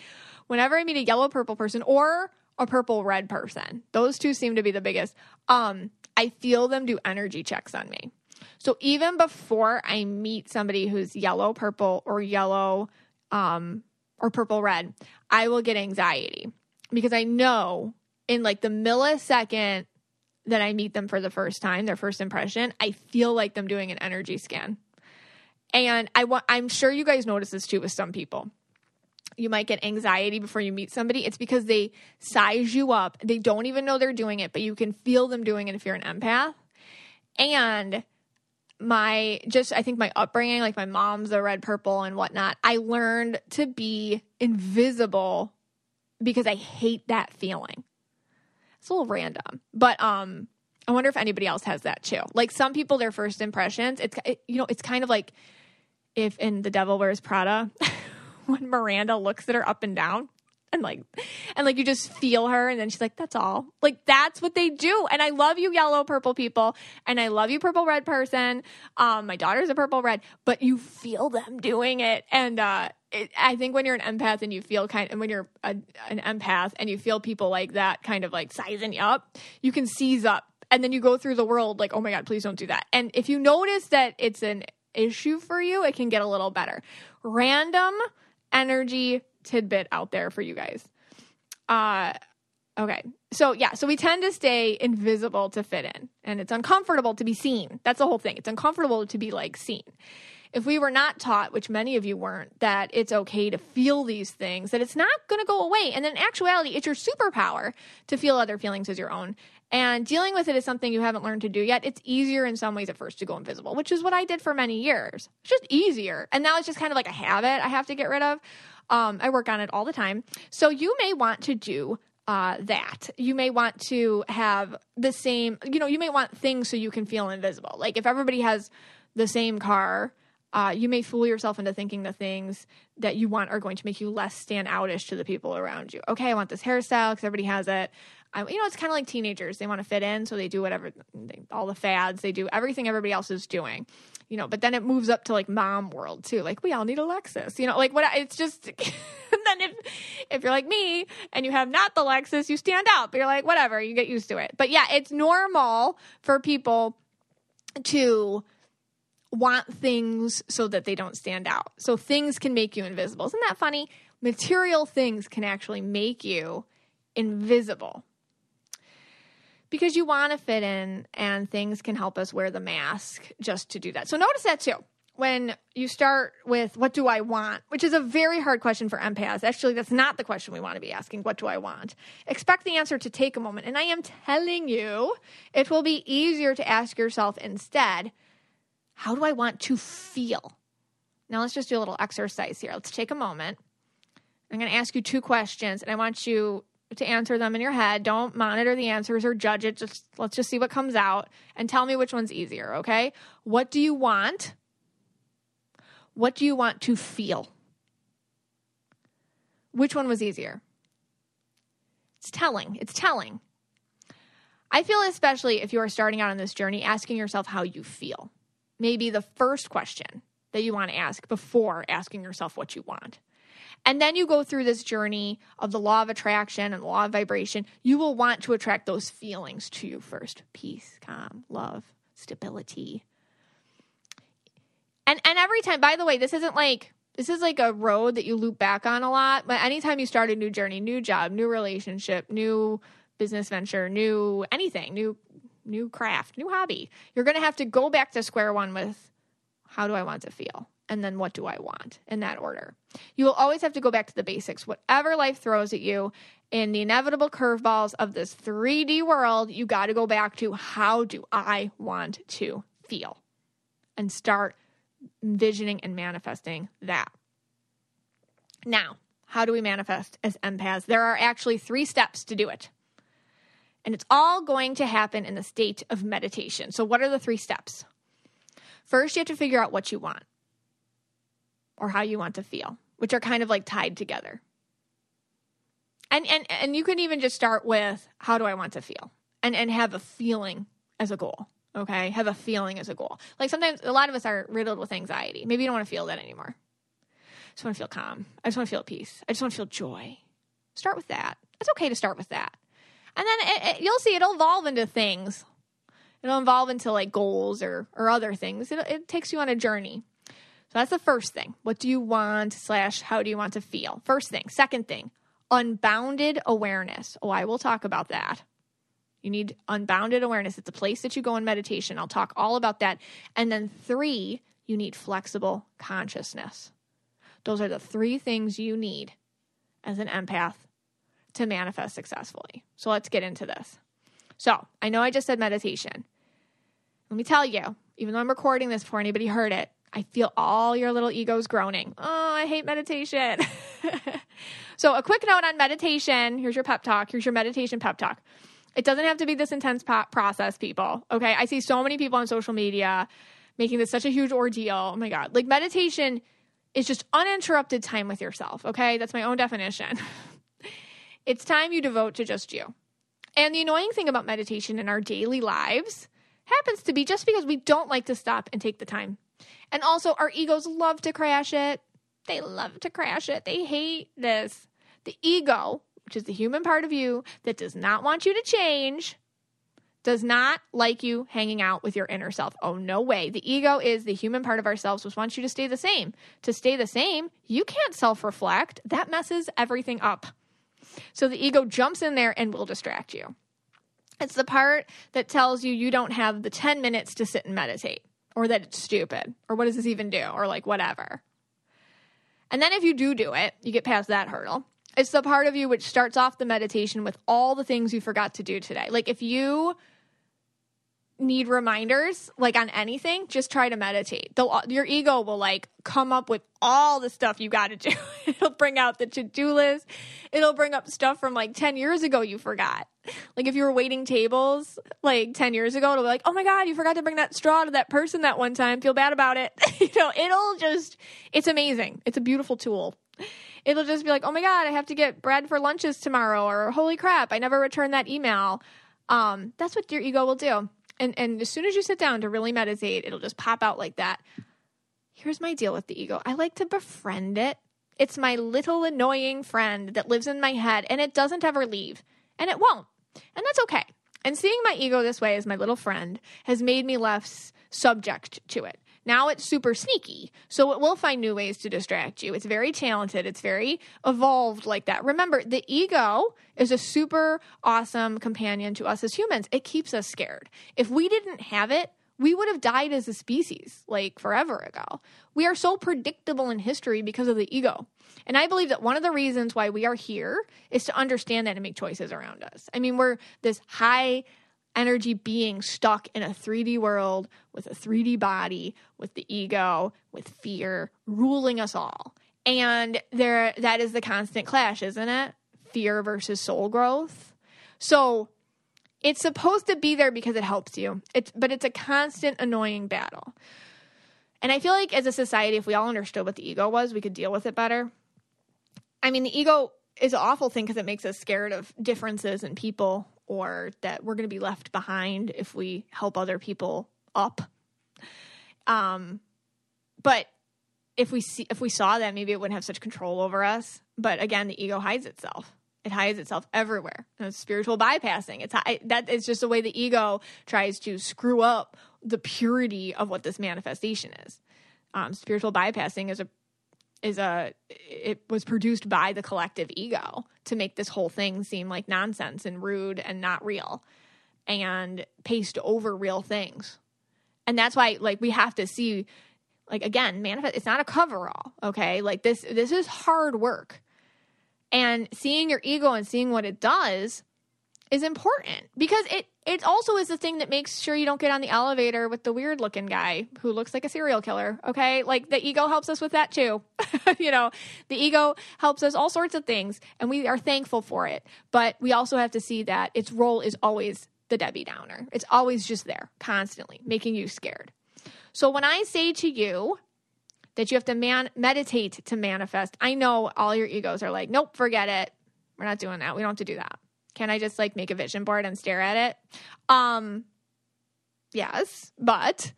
Speaker 1: Whenever I meet a yellow purple person or a purple red person, those two seem to be the biggest. Um, I feel them do energy checks on me. So even before I meet somebody who's yellow, purple, or yellow, um, or purple, red, I will get anxiety because I know in like the millisecond that I meet them for the first time, their first impression, I feel like them doing an energy scan. And I want I'm sure you guys notice this too with some people. You might get anxiety before you meet somebody. It's because they size you up. They don't even know they're doing it, but you can feel them doing it if you're an empath. And my just I think my upbringing, like my mom's a red purple and whatnot, I learned to be invisible because I hate that feeling. It's a little random, but um, I wonder if anybody else has that too. Like some people, their first impressions, it's it, you know, it's kind of like if in The Devil Wears Prada, when Miranda looks at her up and down, and like and like you just feel her and then she's like that's all. Like that's what they do. And i love you yellow purple people and i love you purple red person. Um my daughter's a purple red but you feel them doing it. And uh it, i think when you're an empath and you feel kind and when you're a, an empath and you feel people like that kind of like sizing you up you can seize up and then you go through the world like oh my god please don't do that. And if you notice that it's an issue for you it can get a little better. Random energy tidbit out there for you guys. Uh, okay. So, yeah, so we tend to stay invisible to fit in, and it's uncomfortable to be seen. That's the whole thing. It's uncomfortable to be like seen. If we were not taught, which many of you weren't, that it's okay to feel these things, that it's not going to go away. And in actuality, it's your superpower to feel other feelings as your own. And dealing with it is something you haven't learned to do yet. It's easier in some ways at first to go invisible, which is what I did for many years. It's just easier. And now it's just kind of like a habit I have to get rid of. Um, I work on it all the time. So you may want to do uh, that. You may want to have the same, you know, you may want things so you can feel invisible. Like if everybody has the same car, uh, you may fool yourself into thinking the things that you want are going to make you less stand outish to the people around you. Okay, I want this hairstyle because everybody has it. I, you know, it's kind of like teenagers. They want to fit in, so they do whatever, they, all the fads. They do everything everybody else is doing you know, but then it moves up to like mom world too. Like we all need a Lexus, you know, like what it's just, then if, if you're like me and you have not the Lexus, you stand out, but you're like, whatever, you get used to it. But yeah, it's normal for people to want things so that they don't stand out. So things can make you invisible. Isn't that funny? Material things can actually make you invisible because you want to fit in and things can help us wear the mask just to do that. So notice that too. When you start with what do I want, which is a very hard question for empaths. Actually, that's not the question we want to be asking. What do I want? Expect the answer to take a moment. And I am telling you, it will be easier to ask yourself instead, how do I want to feel? Now let's just do a little exercise here. Let's take a moment. I'm going to ask you two questions, and I want you to answer them in your head. Don't monitor the answers or judge it. Just let's just see what comes out and tell me which one's easier, okay? What do you want? What do you want to feel? Which one was easier? It's telling. It's telling. I feel especially if you are starting out on this journey asking yourself how you feel. Maybe the first question that you want to ask before asking yourself what you want. And then you go through this journey of the law of attraction and law of vibration. You will want to attract those feelings to you first peace, calm, love, stability. And, and every time, by the way, this isn't like, this is like a road that you loop back on a lot. But anytime you start a new journey, new job, new relationship, new business venture, new anything, new new craft, new hobby, you're going to have to go back to square one with how do I want to feel? And then what do I want in that order. You will always have to go back to the basics. Whatever life throws at you in the inevitable curveballs of this 3D world, you got to go back to how do I want to feel and start envisioning and manifesting that. Now, how do we manifest as empaths? There are actually three steps to do it. And it's all going to happen in the state of meditation. So, what are the three steps? First, you have to figure out what you want or how you want to feel, which are kind of like tied together. And and and you can even just start with how do I want to feel? And and have a feeling as a goal. Okay? Have a feeling as a goal. Like sometimes a lot of us are riddled with anxiety. Maybe you don't want to feel that anymore. I just want to feel calm. I just want to feel peace. I just want to feel joy. Start with that. It's okay to start with that. And then it, it, you'll see it'll evolve into things. It'll evolve into like goals or or other things. It, it takes you on a journey. So that's the first thing. What do you want, slash, how do you want to feel? First thing. Second thing, unbounded awareness. Oh, I will talk about that. You need unbounded awareness. It's a place that you go in meditation. I'll talk all about that. And then three, you need flexible consciousness. Those are the three things you need as an empath to manifest successfully. So let's get into this. So I know I just said meditation. Let me tell you, even though I'm recording this before anybody heard it, I feel all your little egos groaning. Oh, I hate meditation. so, a quick note on meditation. Here's your pep talk. Here's your meditation pep talk. It doesn't have to be this intense process, people. Okay. I see so many people on social media making this such a huge ordeal. Oh my God. Like, meditation is just uninterrupted time with yourself. Okay. That's my own definition. it's time you devote to just you. And the annoying thing about meditation in our daily lives happens to be just because we don't like to stop and take the time. And also, our egos love to crash it. They love to crash it. They hate this. The ego, which is the human part of you that does not want you to change, does not like you hanging out with your inner self. Oh, no way. The ego is the human part of ourselves which wants you to stay the same. To stay the same, you can't self reflect. That messes everything up. So the ego jumps in there and will distract you. It's the part that tells you you don't have the 10 minutes to sit and meditate, or that it's stupid, or what does this even do, or like whatever. And then if you do do it, you get past that hurdle. It's the part of you which starts off the meditation with all the things you forgot to do today. Like if you need reminders like on anything just try to meditate. The, your ego will like come up with all the stuff you got to do. It'll bring out the to-do list. It'll bring up stuff from like 10 years ago you forgot. Like if you were waiting tables like 10 years ago it'll be like oh my god you forgot to bring that straw to that person that one time. Feel bad about it. You know it'll just it's amazing. It's a beautiful tool. It'll just be like oh my god i have to get bread for lunches tomorrow or holy crap i never returned that email. Um, that's what your ego will do and and as soon as you sit down to really meditate, it'll just pop out like that. Here's my deal with the ego. I like to befriend it. It's my little annoying friend that lives in my head and it doesn't ever leave. And it won't. And that's okay. And seeing my ego this way as my little friend has made me less subject to it. Now it's super sneaky, so it will find new ways to distract you. It's very talented, it's very evolved like that. Remember, the ego is a super awesome companion to us as humans. It keeps us scared. If we didn't have it, we would have died as a species like forever ago. We are so predictable in history because of the ego. And I believe that one of the reasons why we are here is to understand that and make choices around us. I mean, we're this high energy being stuck in a 3D world with a 3D body, with the ego, with fear ruling us all. And there that is the constant clash, isn't it? Fear versus soul growth. So it's supposed to be there because it helps you. It's but it's a constant annoying battle. And I feel like as a society, if we all understood what the ego was, we could deal with it better. I mean, the ego is an awful thing because it makes us scared of differences in people or that we're going to be left behind if we help other people up. Um, but if we see if we saw that, maybe it wouldn't have such control over us. But again, the ego hides itself. It hides itself everywhere. it's spiritual bypassing. It's that just the way the ego tries to screw up the purity of what this manifestation is. Um, spiritual bypassing is a is a it was produced by the collective ego to make this whole thing seem like nonsense and rude and not real and paste over real things. And that's why like we have to see like again manifest it's not a coverall okay? Like this this is hard work. And seeing your ego and seeing what it does is important because it it also is the thing that makes sure you don't get on the elevator with the weird looking guy who looks like a serial killer. Okay. Like the ego helps us with that too. you know, the ego helps us all sorts of things and we are thankful for it. But we also have to see that its role is always the Debbie Downer. It's always just there, constantly making you scared. So when I say to you, that you have to man- meditate to manifest. I know all your egos are like, nope, forget it. We're not doing that. We don't have to do that. Can I just like make a vision board and stare at it? Um yes, but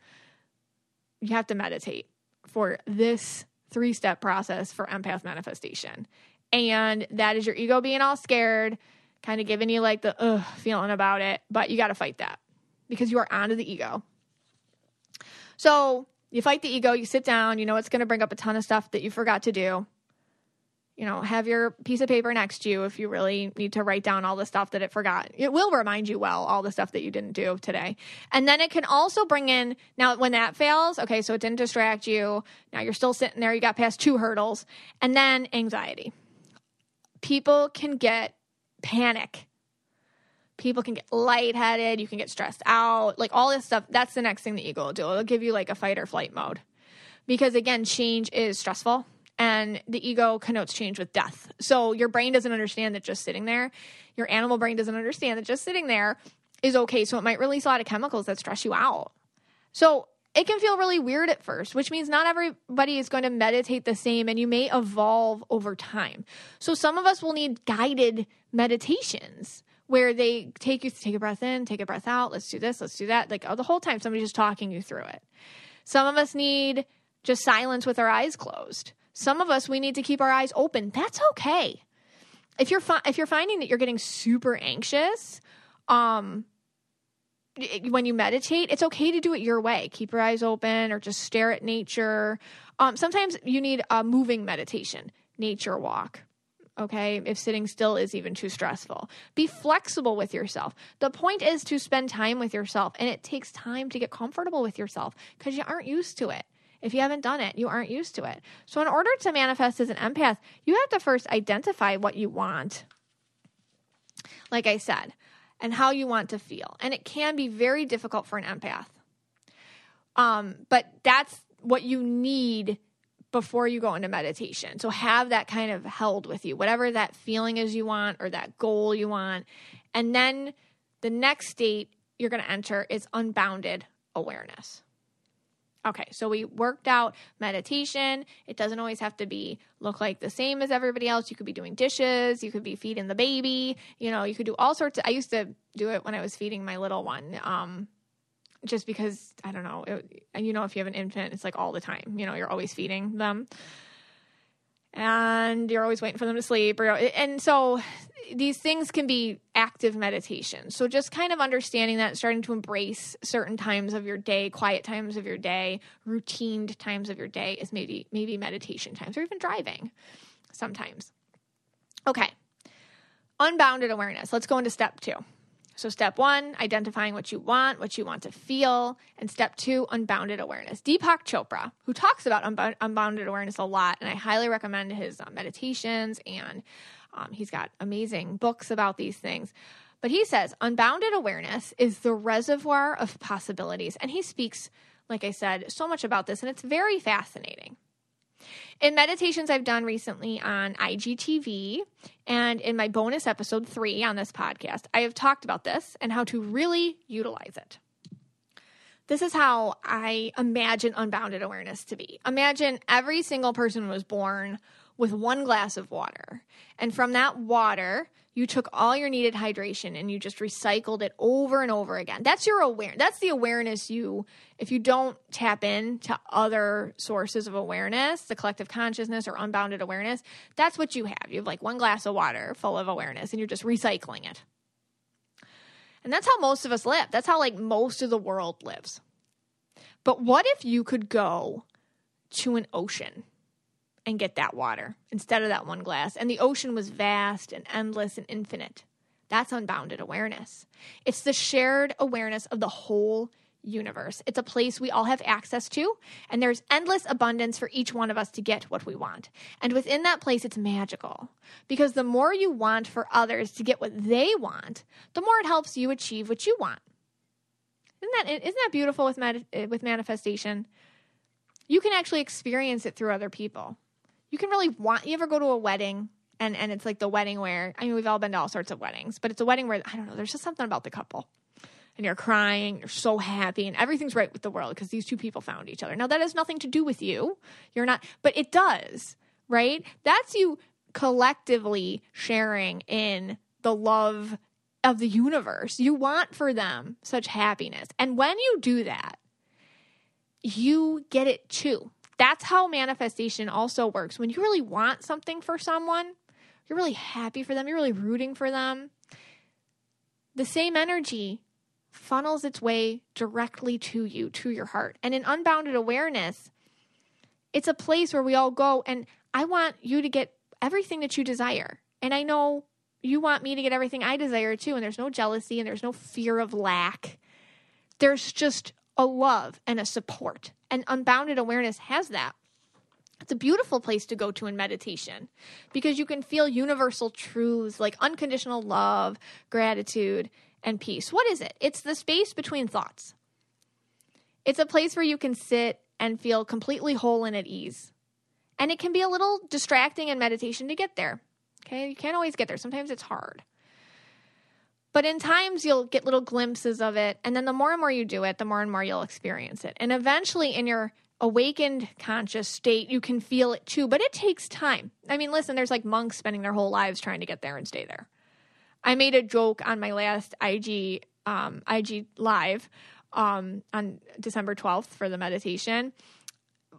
Speaker 1: you have to meditate for this three-step process for empath manifestation. And that is your ego being all scared, kind of giving you like the ugh feeling about it, but you got to fight that because you are onto the ego. So, you fight the ego, you sit down, you know it's going to bring up a ton of stuff that you forgot to do. You know, have your piece of paper next to you if you really need to write down all the stuff that it forgot. It will remind you well all the stuff that you didn't do today. And then it can also bring in now when that fails, okay, so it didn't distract you. Now you're still sitting there, you got past two hurdles, and then anxiety. People can get panic. People can get lightheaded, you can get stressed out, like all this stuff. That's the next thing the ego will do. It'll give you like a fight or flight mode. Because again, change is stressful and the ego connotes change with death. So your brain doesn't understand that just sitting there, your animal brain doesn't understand that just sitting there is okay. So it might release a lot of chemicals that stress you out. So it can feel really weird at first, which means not everybody is going to meditate the same and you may evolve over time. So some of us will need guided meditations where they take you to take a breath in, take a breath out, let's do this, let's do that. Like oh, the whole time somebody's just talking you through it. Some of us need just silence with our eyes closed. Some of us we need to keep our eyes open. That's okay. If you're fi- if you're finding that you're getting super anxious, um when you meditate, it's okay to do it your way. Keep your eyes open or just stare at nature. Um, sometimes you need a moving meditation, nature walk. Okay, if sitting still is even too stressful, be flexible with yourself. The point is to spend time with yourself, and it takes time to get comfortable with yourself because you aren't used to it. If you haven't done it, you aren't used to it. So, in order to manifest as an empath, you have to first identify what you want, like I said, and how you want to feel. And it can be very difficult for an empath. Um, but that's what you need before you go into meditation. So, have that kind of held with you, whatever that feeling is you want or that goal you want. And then the next state you're going to enter is unbounded awareness. Okay, so we worked out meditation. It doesn't always have to be look like the same as everybody else. You could be doing dishes, you could be feeding the baby, you know, you could do all sorts of I used to do it when I was feeding my little one. Um just because I don't know, it, and you know if you have an infant, it's like all the time. You know, you're always feeding them and you're always waiting for them to sleep or and so these things can be active meditation. So just kind of understanding that starting to embrace certain times of your day quiet times of your day routined times of your day is maybe maybe meditation times or even driving sometimes. Okay. Unbounded awareness. Let's go into step two so, step one, identifying what you want, what you want to feel. And step two, unbounded awareness. Deepak Chopra, who talks about unbounded awareness a lot, and I highly recommend his uh, meditations, and um, he's got amazing books about these things. But he says unbounded awareness is the reservoir of possibilities. And he speaks, like I said, so much about this, and it's very fascinating. In meditations I've done recently on IGTV and in my bonus episode three on this podcast, I have talked about this and how to really utilize it. This is how I imagine unbounded awareness to be. Imagine every single person was born with one glass of water. And from that water, you took all your needed hydration and you just recycled it over and over again. That's your aware that's the awareness you if you don't tap in to other sources of awareness, the collective consciousness or unbounded awareness, that's what you have. You have like one glass of water full of awareness and you're just recycling it. And that's how most of us live. That's how like most of the world lives. But what if you could go to an ocean and get that water instead of that one glass. And the ocean was vast and endless and infinite. That's unbounded awareness. It's the shared awareness of the whole universe. It's a place we all have access to, and there's endless abundance for each one of us to get what we want. And within that place, it's magical because the more you want for others to get what they want, the more it helps you achieve what you want. Isn't that isn't that beautiful with with manifestation? You can actually experience it through other people you can really want you ever go to a wedding and and it's like the wedding where I mean we've all been to all sorts of weddings, but it's a wedding where I don't know, there's just something about the couple. And you're crying, you're so happy, and everything's right with the world because these two people found each other. Now that has nothing to do with you. You're not but it does, right? That's you collectively sharing in the love of the universe. You want for them such happiness. And when you do that, you get it too. That's how manifestation also works. When you really want something for someone, you're really happy for them, you're really rooting for them, the same energy funnels its way directly to you, to your heart. And in unbounded awareness, it's a place where we all go and I want you to get everything that you desire. And I know you want me to get everything I desire too. And there's no jealousy and there's no fear of lack. There's just a love and a support. And unbounded awareness has that. It's a beautiful place to go to in meditation because you can feel universal truths like unconditional love, gratitude, and peace. What is it? It's the space between thoughts. It's a place where you can sit and feel completely whole and at ease. And it can be a little distracting in meditation to get there. Okay, you can't always get there. Sometimes it's hard. But in times you'll get little glimpses of it. And then the more and more you do it, the more and more you'll experience it. And eventually, in your awakened conscious state, you can feel it too. But it takes time. I mean, listen, there's like monks spending their whole lives trying to get there and stay there. I made a joke on my last IG um, IG live um, on December 12th for the meditation.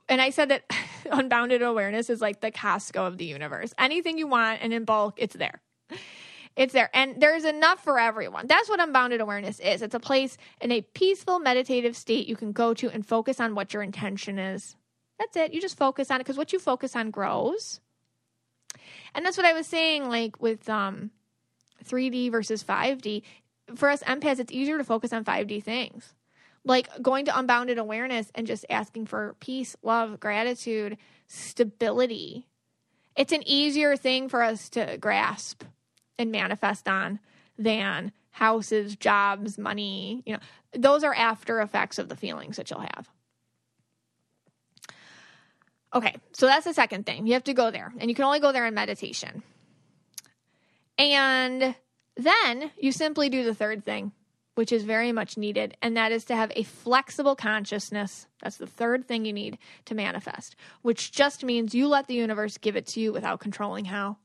Speaker 1: And I said that unbounded awareness is like the Costco of the universe. Anything you want and in bulk, it's there. It's there. And there's enough for everyone. That's what unbounded awareness is. It's a place in a peaceful meditative state you can go to and focus on what your intention is. That's it. You just focus on it because what you focus on grows. And that's what I was saying, like with um, 3D versus 5D. For us empaths, it's easier to focus on 5D things like going to unbounded awareness and just asking for peace, love, gratitude, stability. It's an easier thing for us to grasp and manifest on than houses, jobs, money. You know, those are after effects of the feelings that you'll have. Okay, so that's the second thing. You have to go there, and you can only go there in meditation. And then you simply do the third thing which is very much needed, and that is to have a flexible consciousness. That's the third thing you need to manifest, which just means you let the universe give it to you without controlling how.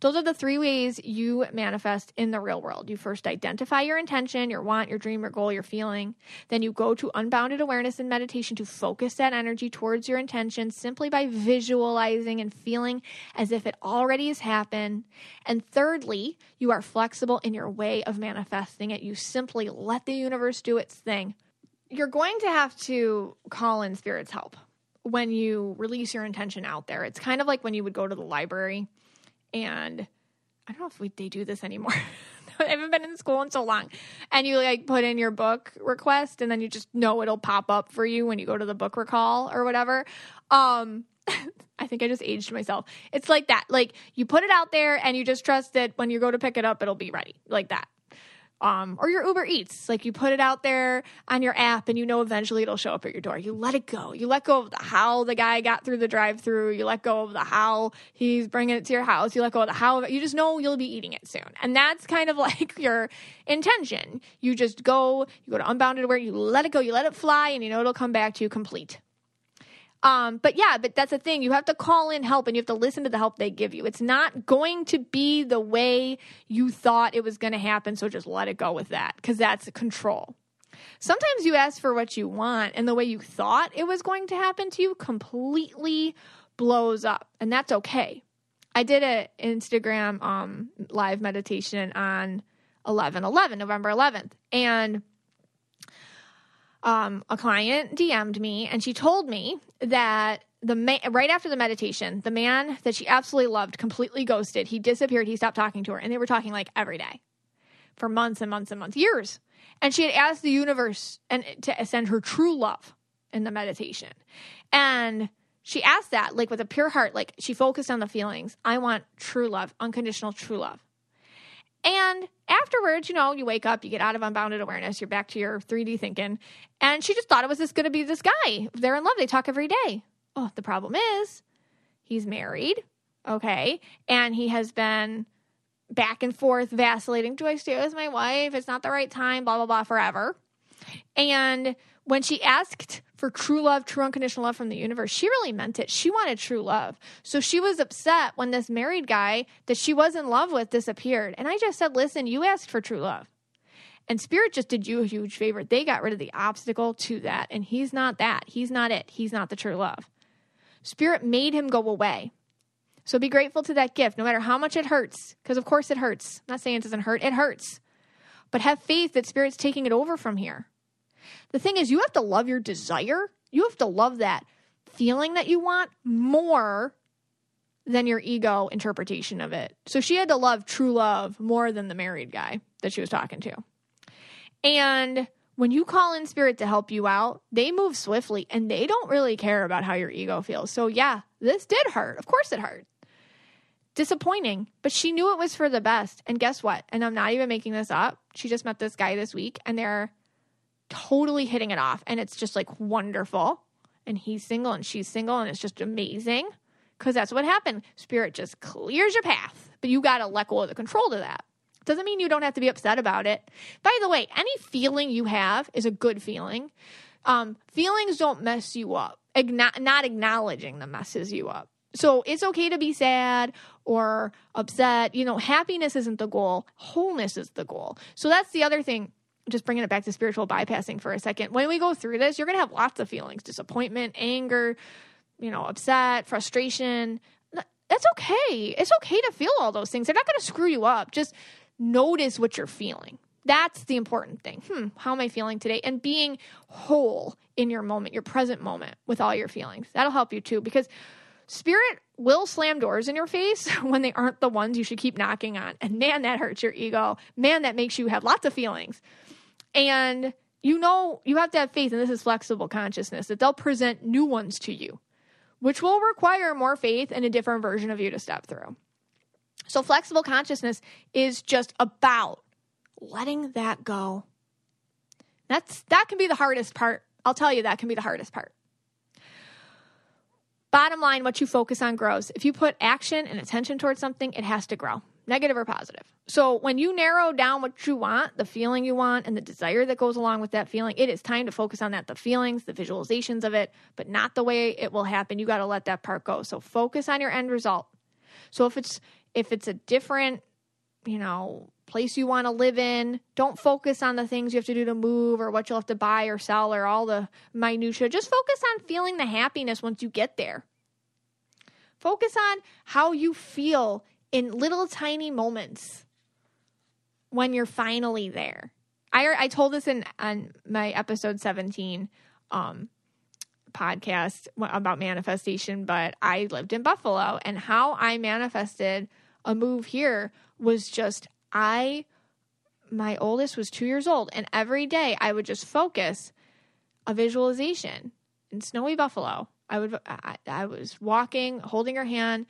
Speaker 1: Those are the three ways you manifest in the real world. You first identify your intention, your want, your dream, your goal, your feeling. Then you go to unbounded awareness and meditation to focus that energy towards your intention simply by visualizing and feeling as if it already has happened. And thirdly, you are flexible in your way of manifesting it. You simply let the universe do its thing. You're going to have to call in spirit's help when you release your intention out there. It's kind of like when you would go to the library and I don't know if we, they do this anymore. I haven't been in school in so long. And you like put in your book request and then you just know it'll pop up for you when you go to the book recall or whatever. Um I think I just aged myself. It's like that. Like you put it out there and you just trust that when you go to pick it up it'll be ready. Like that um, or your Uber Eats. Like you put it out there on your app and you know eventually it'll show up at your door. You let it go. You let go of the how the guy got through the drive through. You let go of the how he's bringing it to your house. You let go of the how. You just know you'll be eating it soon. And that's kind of like your intention. You just go, you go to unbounded where you let it go, you let it fly, and you know it'll come back to you complete. Um, but yeah, but that's the thing. You have to call in help and you have to listen to the help they give you. It's not going to be the way you thought it was going to happen. So just let it go with that because that's control. Sometimes you ask for what you want and the way you thought it was going to happen to you completely blows up. And that's okay. I did an Instagram um, live meditation on 11 11, November 11th. And um, a client DM'd me and she told me that the man, right after the meditation, the man that she absolutely loved completely ghosted. He disappeared. He stopped talking to her, and they were talking like every day for months and months and months, years. And she had asked the universe and to send her true love in the meditation, and she asked that like with a pure heart, like she focused on the feelings. I want true love, unconditional true love. And afterwards, you know, you wake up, you get out of unbounded awareness, you're back to your 3D thinking. And she just thought it was just going to be this guy. They're in love, they talk every day. Oh, the problem is he's married, okay? And he has been back and forth vacillating. Do I stay with my wife? It's not the right time, blah, blah, blah, forever. And when she asked for true love, true unconditional love from the universe, she really meant it. She wanted true love. So she was upset when this married guy that she was in love with disappeared. And I just said, listen, you asked for true love. And Spirit just did you a huge favor. They got rid of the obstacle to that. And he's not that. He's not it. He's not the true love. Spirit made him go away. So be grateful to that gift, no matter how much it hurts, because of course it hurts. I'm not saying it doesn't hurt, it hurts. But have faith that Spirit's taking it over from here. The thing is, you have to love your desire. You have to love that feeling that you want more than your ego interpretation of it. So she had to love true love more than the married guy that she was talking to. And when you call in spirit to help you out, they move swiftly and they don't really care about how your ego feels. So, yeah, this did hurt. Of course, it hurt. Disappointing, but she knew it was for the best. And guess what? And I'm not even making this up. She just met this guy this week and they're totally hitting it off. And it's just like wonderful. And he's single and she's single and it's just amazing because that's what happened. Spirit just clears your path, but you got to let go of the control to that. Doesn't mean you don't have to be upset about it. By the way, any feeling you have is a good feeling. Um, feelings don't mess you up. Igno- not acknowledging them messes you up. So it's okay to be sad or upset. You know, happiness isn't the goal, wholeness is the goal. So that's the other thing. Just bringing it back to spiritual bypassing for a second. When we go through this, you're going to have lots of feelings disappointment, anger, you know, upset, frustration. That's okay. It's okay to feel all those things. They're not going to screw you up. Just notice what you're feeling. That's the important thing. Hmm, how am I feeling today? And being whole in your moment, your present moment with all your feelings. That'll help you too because spirit will slam doors in your face when they aren't the ones you should keep knocking on. And man, that hurts your ego. Man, that makes you have lots of feelings. And you know, you have to have faith, and this is flexible consciousness, that they'll present new ones to you, which will require more faith and a different version of you to step through. So, flexible consciousness is just about letting that go. That's that can be the hardest part. I'll tell you that can be the hardest part. Bottom line, what you focus on grows. If you put action and attention towards something, it has to grow, negative or positive. So when you narrow down what you want, the feeling you want, and the desire that goes along with that feeling, it is time to focus on that the feelings, the visualizations of it, but not the way it will happen. You got to let that part go. So focus on your end result. So if it's if it's a different, you know, place you want to live in, don't focus on the things you have to do to move or what you'll have to buy or sell or all the minutia. Just focus on feeling the happiness once you get there. Focus on how you feel in little tiny moments when you're finally there. I I told this in on my episode 17 um podcast about manifestation, but I lived in Buffalo and how I manifested a move here was just I my oldest was 2 years old and every day I would just focus a visualization in snowy Buffalo. I would I, I was walking, holding her hand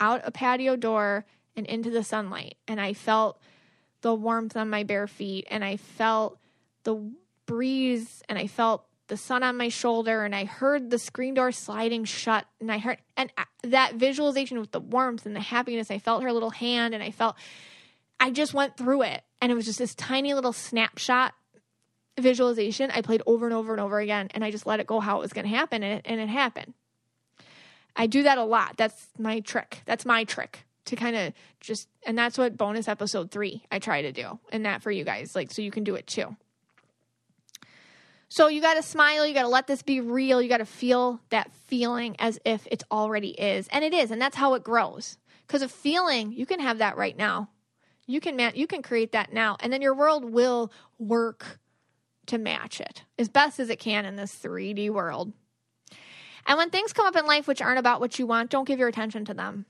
Speaker 1: out a patio door and into the sunlight and I felt the warmth on my bare feet and I felt the breeze and I felt the sun on my shoulder and I heard the screen door sliding shut and I heard and that visualization with the warmth and the happiness I felt her little hand and I felt I just went through it and it was just this tiny little snapshot visualization I played over and over and over again and I just let it go how it was going to happen and it, and it happened. I do that a lot. That's my trick. That's my trick to kind of just and that's what bonus episode 3 I try to do and that for you guys like so you can do it too. So you got to smile, you got to let this be real, you got to feel that feeling as if it already is. And it is, and that's how it grows. Cuz a feeling, you can have that right now. You can you can create that now and then your world will work to match it as best as it can in this 3D world. And when things come up in life which aren't about what you want, don't give your attention to them.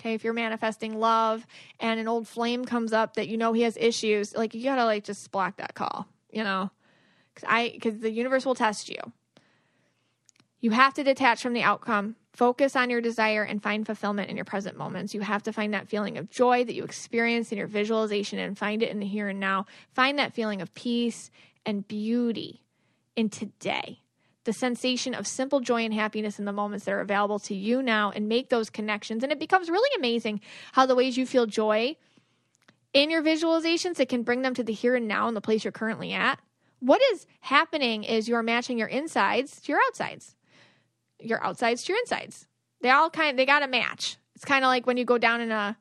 Speaker 1: Okay, if you're manifesting love and an old flame comes up that you know he has issues, like you gotta like just block that call, you know because I because the universe will test you. You have to detach from the outcome, focus on your desire, and find fulfillment in your present moments. You have to find that feeling of joy that you experience in your visualization and find it in the here and now. Find that feeling of peace and beauty in today. The sensation of simple joy and happiness in the moments that are available to you now and make those connections. And it becomes really amazing how the ways you feel joy in your visualizations, it can bring them to the here and now and the place you're currently at what is happening is you're matching your insides to your outsides, your outsides to your insides. They all kind they got to match. It's kind of like when you go down in a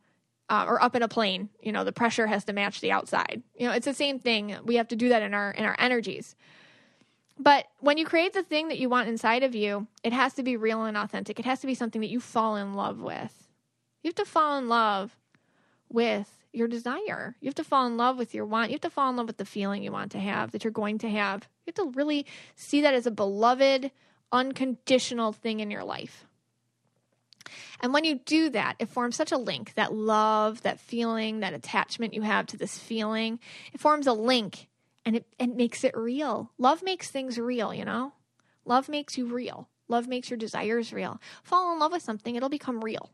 Speaker 1: uh, or up in a plane. You know, the pressure has to match the outside. You know, it's the same thing. We have to do that in our in our energies. But when you create the thing that you want inside of you, it has to be real and authentic. It has to be something that you fall in love with. You have to fall in love with your desire. You have to fall in love with your want. You have to fall in love with the feeling you want to have, that you're going to have. You have to really see that as a beloved, unconditional thing in your life. And when you do that, it forms such a link that love, that feeling, that attachment you have to this feeling, it forms a link and it, it makes it real. Love makes things real, you know? Love makes you real. Love makes your desires real. Fall in love with something, it'll become real.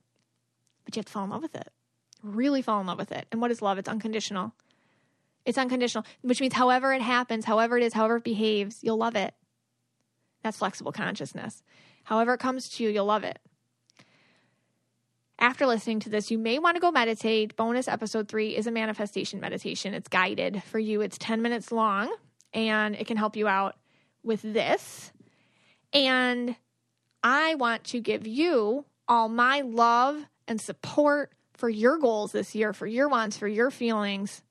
Speaker 1: But you have to fall in love with it. Really fall in love with it. And what is love? It's unconditional. It's unconditional, which means however it happens, however it is, however it behaves, you'll love it. That's flexible consciousness. However it comes to you, you'll love it. After listening to this, you may want to go meditate. Bonus episode three is a manifestation meditation. It's guided for you, it's 10 minutes long, and it can help you out with this. And I want to give you all my love and support for your goals this year, for your wants, for your feelings,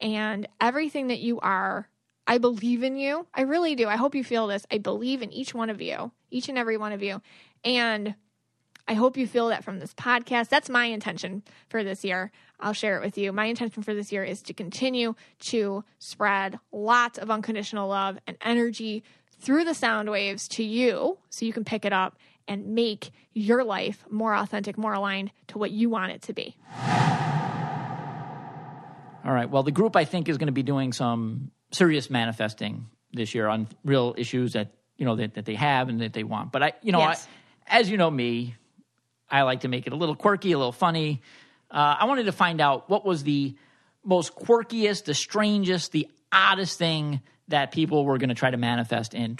Speaker 1: and everything that you are. I believe in you. I really do. I hope you feel this. I believe in each one of you, each and every one of you. And I hope you feel that from this podcast. That's my intention for this year. I'll share it with you. My intention for this year is to continue to spread lots of unconditional love and energy through the sound waves to you so you can pick it up and make your life more authentic, more aligned to what you want it to be.
Speaker 2: All right. Well, the group I think is going to be doing some serious manifesting this year on real issues that you know that, that they have and that they want. But I, you know,
Speaker 1: Yes.
Speaker 2: I, as you know me, I like to make it a little quirky, a little funny. Uh, I wanted to find out what was the most quirkiest, the strangest, the oddest thing that people were going to try to manifest in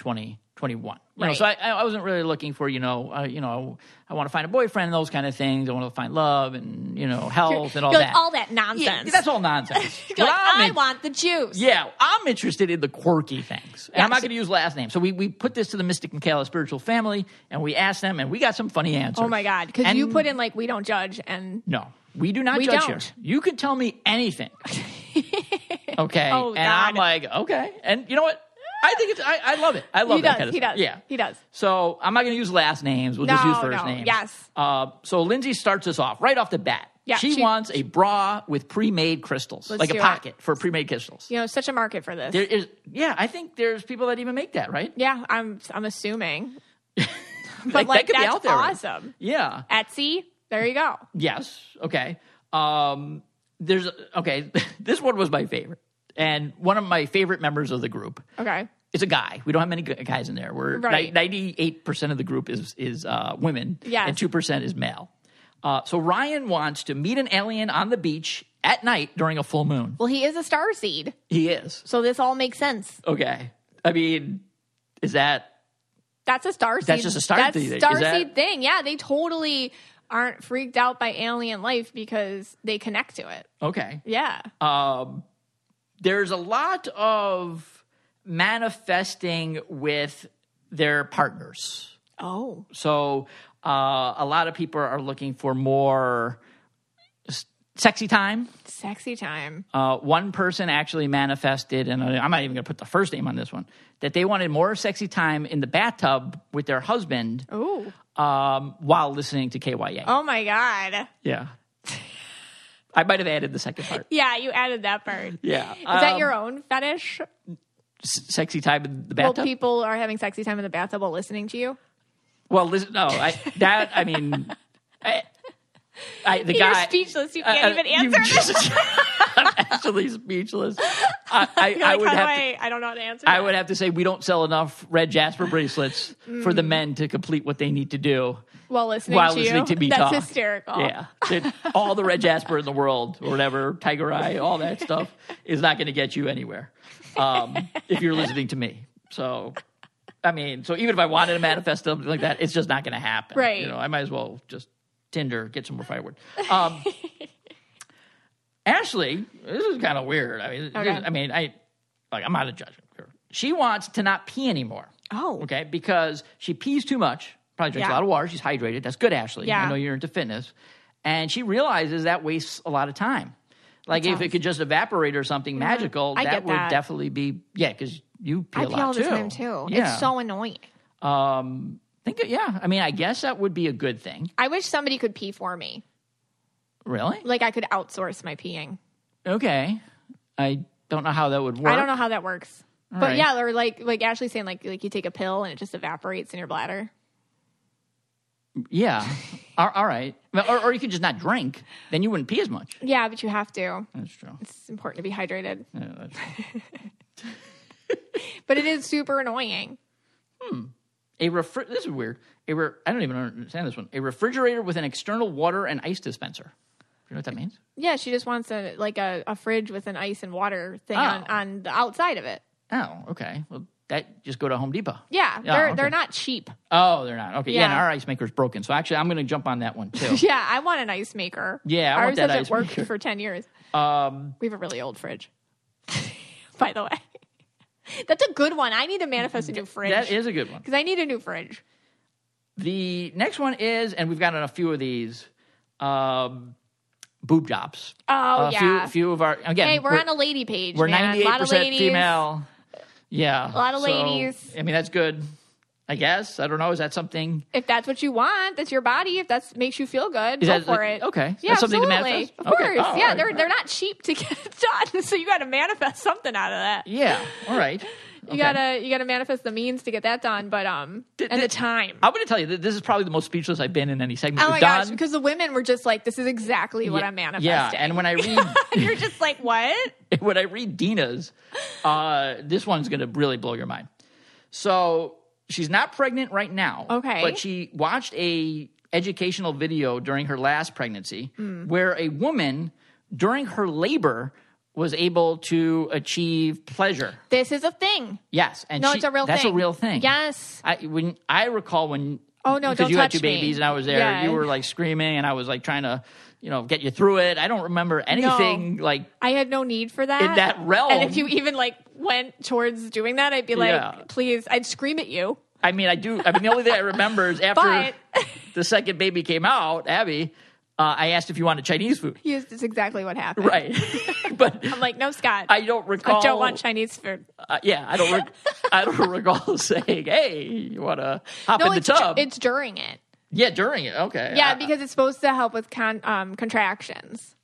Speaker 2: 2021. You know, so I, I wasn't really looking for, you know, uh, you know, I want to find a boyfriend and those kind of things. I want to find love and you know health and all
Speaker 1: like,
Speaker 2: that.
Speaker 1: all that
Speaker 2: Yeah,
Speaker 1: nonsense.
Speaker 2: that's all nonsense.
Speaker 1: Like, I
Speaker 2: in-
Speaker 1: want the juice.
Speaker 2: yeah, I'm interested in the quirky things. I'm not going to use last names. So we, we put this to the Mystic Michaela spiritual family and we asked them and we got some funny answers.
Speaker 1: Oh my God. Because
Speaker 2: And-
Speaker 1: you put in like, we don't judge. And
Speaker 2: No, we do not
Speaker 1: We
Speaker 2: judge
Speaker 1: don't.
Speaker 2: here. You can tell me anything. okay.
Speaker 1: Oh,
Speaker 2: and I'm like, okay. And you know what? I think it's, I, I love it. I love
Speaker 1: he
Speaker 2: that
Speaker 1: does.
Speaker 2: kind of
Speaker 1: He
Speaker 2: stuff.
Speaker 1: does.
Speaker 2: Yeah.
Speaker 1: He does.
Speaker 2: So I'm not going to use last names. We'll just
Speaker 1: No,
Speaker 2: use first
Speaker 1: no.
Speaker 2: names.
Speaker 1: Yes.
Speaker 2: Uh, so Lindsay starts us off right off the bat.
Speaker 1: Yeah,
Speaker 2: she,
Speaker 1: she-
Speaker 2: wants a bra with pre-made crystals,
Speaker 1: Let's
Speaker 2: like a
Speaker 1: it.
Speaker 2: pocket for pre-made crystals.
Speaker 1: You know, such a market for this.
Speaker 2: There is, yeah, I think there's people that even make that, right?
Speaker 1: yeah, I'm I'm assuming.
Speaker 2: Like,
Speaker 1: But
Speaker 2: that
Speaker 1: like
Speaker 2: could be
Speaker 1: that's
Speaker 2: out there
Speaker 1: awesome.
Speaker 2: Yeah.
Speaker 1: Etsy, there you go.
Speaker 2: Yes. Okay. Um, there's okay. this one was my favorite, and one of my favorite members of the group.
Speaker 1: Okay.
Speaker 2: It's a guy. We don't have many guys in there. We're
Speaker 1: Right.
Speaker 2: ninety-eight percent of the group is is uh, women,
Speaker 1: Yes.
Speaker 2: and two percent is male. Uh, so Ryan wants to meet an alien on the beach at night during a full moon.
Speaker 1: Well, he is a star seed,
Speaker 2: He is
Speaker 1: so this all makes sense.
Speaker 2: okay. I mean, is that
Speaker 1: That's a star seed.
Speaker 2: That's just a star
Speaker 1: That's
Speaker 2: seed.
Speaker 1: Star
Speaker 2: that-
Speaker 1: seed thing. Yeah, they totally aren't freaked out by alien life because they connect to it.
Speaker 2: okay?
Speaker 1: Yeah.
Speaker 2: um, there's a lot of manifesting with their partners.
Speaker 1: oh.
Speaker 2: So uh, a lot of people are looking for more sexy time.
Speaker 1: Sexy time.
Speaker 2: Uh, one person actually manifested, and I'm not even going to put the first name on this one, that they wanted more sexy time in the bathtub with their husband um, while listening to KYA.
Speaker 1: Oh my God.
Speaker 2: Yeah. I might have added the second part.
Speaker 1: Yeah, you added that part. Yeah. Is
Speaker 2: Yeah.
Speaker 1: that
Speaker 2: Um,
Speaker 1: your own fetish?
Speaker 2: sexy time in the
Speaker 1: Well,
Speaker 2: bathtub?
Speaker 1: people are having sexy time in the bathtub while listening to you.
Speaker 2: Well, listen, no, I, that I mean, I, I, the
Speaker 1: You're
Speaker 2: guy.
Speaker 1: speechless. You
Speaker 2: uh,
Speaker 1: can't
Speaker 2: uh,
Speaker 1: even answer this.
Speaker 2: just- I'm actually speechless. I, I,
Speaker 1: You're
Speaker 2: I would have
Speaker 1: do
Speaker 2: to.
Speaker 1: I? Don't know how to answer.
Speaker 2: I
Speaker 1: that.
Speaker 2: would have to say we don't sell enough red Jasper bracelets for
Speaker 1: Mm.
Speaker 2: the men to complete what they need to do
Speaker 1: while listening
Speaker 2: while
Speaker 1: to
Speaker 2: listening
Speaker 1: you.
Speaker 2: to me
Speaker 1: That's
Speaker 2: talk.
Speaker 1: hysterical.
Speaker 2: Yeah, That- all the red Jasper in the world, or whatever, Tiger Eye, all that stuff is not going to get you anywhere um, if you're listening to me. So, I mean, so even if I wanted to manifest something like that, it's just not going to happen.
Speaker 1: Right.
Speaker 2: You know, I might as well just Tinder, get some more firewood. Um, Ashley, this is kind of weird. I mean,
Speaker 1: Okay.
Speaker 2: I mean, I like I'm not a judge. here. She wants to not pee anymore.
Speaker 1: Oh.
Speaker 2: Okay, because she pees too much. Probably drinks
Speaker 1: Yeah.
Speaker 2: a lot of water. She's hydrated. That's good, Ashley.
Speaker 1: Yeah.
Speaker 2: I know you're into fitness. And she realizes that wastes a lot of time. Like if it could just evaporate or something magical,
Speaker 1: I
Speaker 2: that would
Speaker 1: that.
Speaker 2: definitely be yeah. Because you pee
Speaker 1: I
Speaker 2: a
Speaker 1: pee
Speaker 2: lot
Speaker 1: all the
Speaker 2: too.
Speaker 1: time too.
Speaker 2: Yeah.
Speaker 1: It's so annoying.
Speaker 2: um. Think yeah. I mean, I guess that would be a good thing.
Speaker 1: I wish somebody could pee for me.
Speaker 2: Really?
Speaker 1: Like I could outsource my peeing.
Speaker 2: Okay. I don't know how that would work.
Speaker 1: I don't know how that works.
Speaker 2: All
Speaker 1: but
Speaker 2: right.
Speaker 1: yeah, or like like Ashley's saying, like like you take a pill and it just evaporates in your bladder.
Speaker 2: Yeah. all, all right. Or, or you could just not drink. Then you wouldn't pee as much.
Speaker 1: Yeah, but you have to.
Speaker 2: That's true.
Speaker 1: It's important to be hydrated.
Speaker 2: Yeah.
Speaker 1: But it is super annoying. Hmm.
Speaker 2: A refri- This is weird. A re- I don't even understand this one. A refrigerator with an external water and ice dispenser. You know what that means?
Speaker 1: Yeah, she just wants a like a, a fridge with an ice and water thing
Speaker 2: Oh.
Speaker 1: on, on the outside of it.
Speaker 2: Oh, okay. Well, that just go to Home Depot.
Speaker 1: Yeah,
Speaker 2: Yeah,
Speaker 1: they're
Speaker 2: okay.
Speaker 1: they're not cheap.
Speaker 2: Oh, they're not. Okay. Yeah, and our ice maker's broken. So actually, I'm going to jump on that one too.
Speaker 1: Yeah, I want an ice maker.
Speaker 2: Yeah, I
Speaker 1: ours
Speaker 2: want that
Speaker 1: hasn't worked
Speaker 2: maker.
Speaker 1: for ten years.
Speaker 2: Um,
Speaker 1: We have a really old fridge. By the way, that's a good one. I need to manifest a new fridge
Speaker 2: that is a good one.
Speaker 1: because I need a new fridge.
Speaker 2: The next one is, and we've gotten a few of these, um, boob jobs.
Speaker 1: Oh
Speaker 2: a
Speaker 1: yeah.
Speaker 2: few, few of our again.
Speaker 1: hey, we're, on a lady page.
Speaker 2: we're ninety
Speaker 1: a
Speaker 2: eight percent female. Yeah, a
Speaker 1: lot of ladies.
Speaker 2: I mean, that's good. I guess I don't know. Is that something?
Speaker 1: If that's what you want, that's your body. If that makes you feel good,
Speaker 2: Is
Speaker 1: go
Speaker 2: that
Speaker 1: for it.
Speaker 2: okay?
Speaker 1: Yeah,
Speaker 2: That's something to
Speaker 1: absolutely.
Speaker 2: manifest?
Speaker 1: Of
Speaker 2: Okay.
Speaker 1: course.
Speaker 2: Oh,
Speaker 1: yeah,
Speaker 2: right.
Speaker 1: they're they're not cheap to get done, so you got to manifest something out of that.
Speaker 2: Yeah. All right.
Speaker 1: You gotta you gotta manifest the means to get that done, but um and the time.
Speaker 2: I'm to tell you that this is probably the most speechless I've been in any segment
Speaker 1: Oh my gosh! Because the women were just like, "This is exactly what
Speaker 2: Yeah,
Speaker 1: I'm manifesting."
Speaker 2: Yeah, and when I read
Speaker 1: you're just like, "What?"
Speaker 2: when I read Dina's, uh, this one's to really blow your mind. So she's not pregnant right now.
Speaker 1: Okay.
Speaker 2: But she watched a educational video during her last pregnancy
Speaker 1: Hmm.
Speaker 2: where a woman during her labor was able to achieve pleasure.
Speaker 1: This is a thing.
Speaker 2: Yes, and
Speaker 1: No,
Speaker 2: she-
Speaker 1: it's a real
Speaker 2: that's
Speaker 1: thing.
Speaker 2: a real thing.
Speaker 1: Yes.
Speaker 2: I when I recall when
Speaker 1: Oh, no,
Speaker 2: because you had two
Speaker 1: me.
Speaker 2: babies and I was there,
Speaker 1: Yeah.
Speaker 2: you were like screaming and I was like trying to you know get you through it. I don't remember anything like
Speaker 1: I had no need for that
Speaker 2: In that realm.
Speaker 1: And if you even like went towards doing that, I'd be like,
Speaker 2: Yeah.
Speaker 1: "Please!" I'd scream at you.
Speaker 2: I mean, I do. I mean, the only thing I remember is after
Speaker 1: But
Speaker 2: the second baby came out, Abby, uh, I asked if you wanted Chinese food.
Speaker 1: yes, that's exactly what happened.
Speaker 2: Right, but
Speaker 1: I'm like, "No, Scott.
Speaker 2: I don't recall.
Speaker 1: I don't want Chinese food."
Speaker 2: Uh, yeah, I don't. Rec- I don't recall saying, "Hey, you want to hop
Speaker 1: No,
Speaker 2: in the
Speaker 1: it's,
Speaker 2: tub?"
Speaker 1: it's during it.
Speaker 2: yeah, during it. Okay.
Speaker 1: Yeah,
Speaker 2: I-
Speaker 1: because it's supposed to help with con- um, contractions.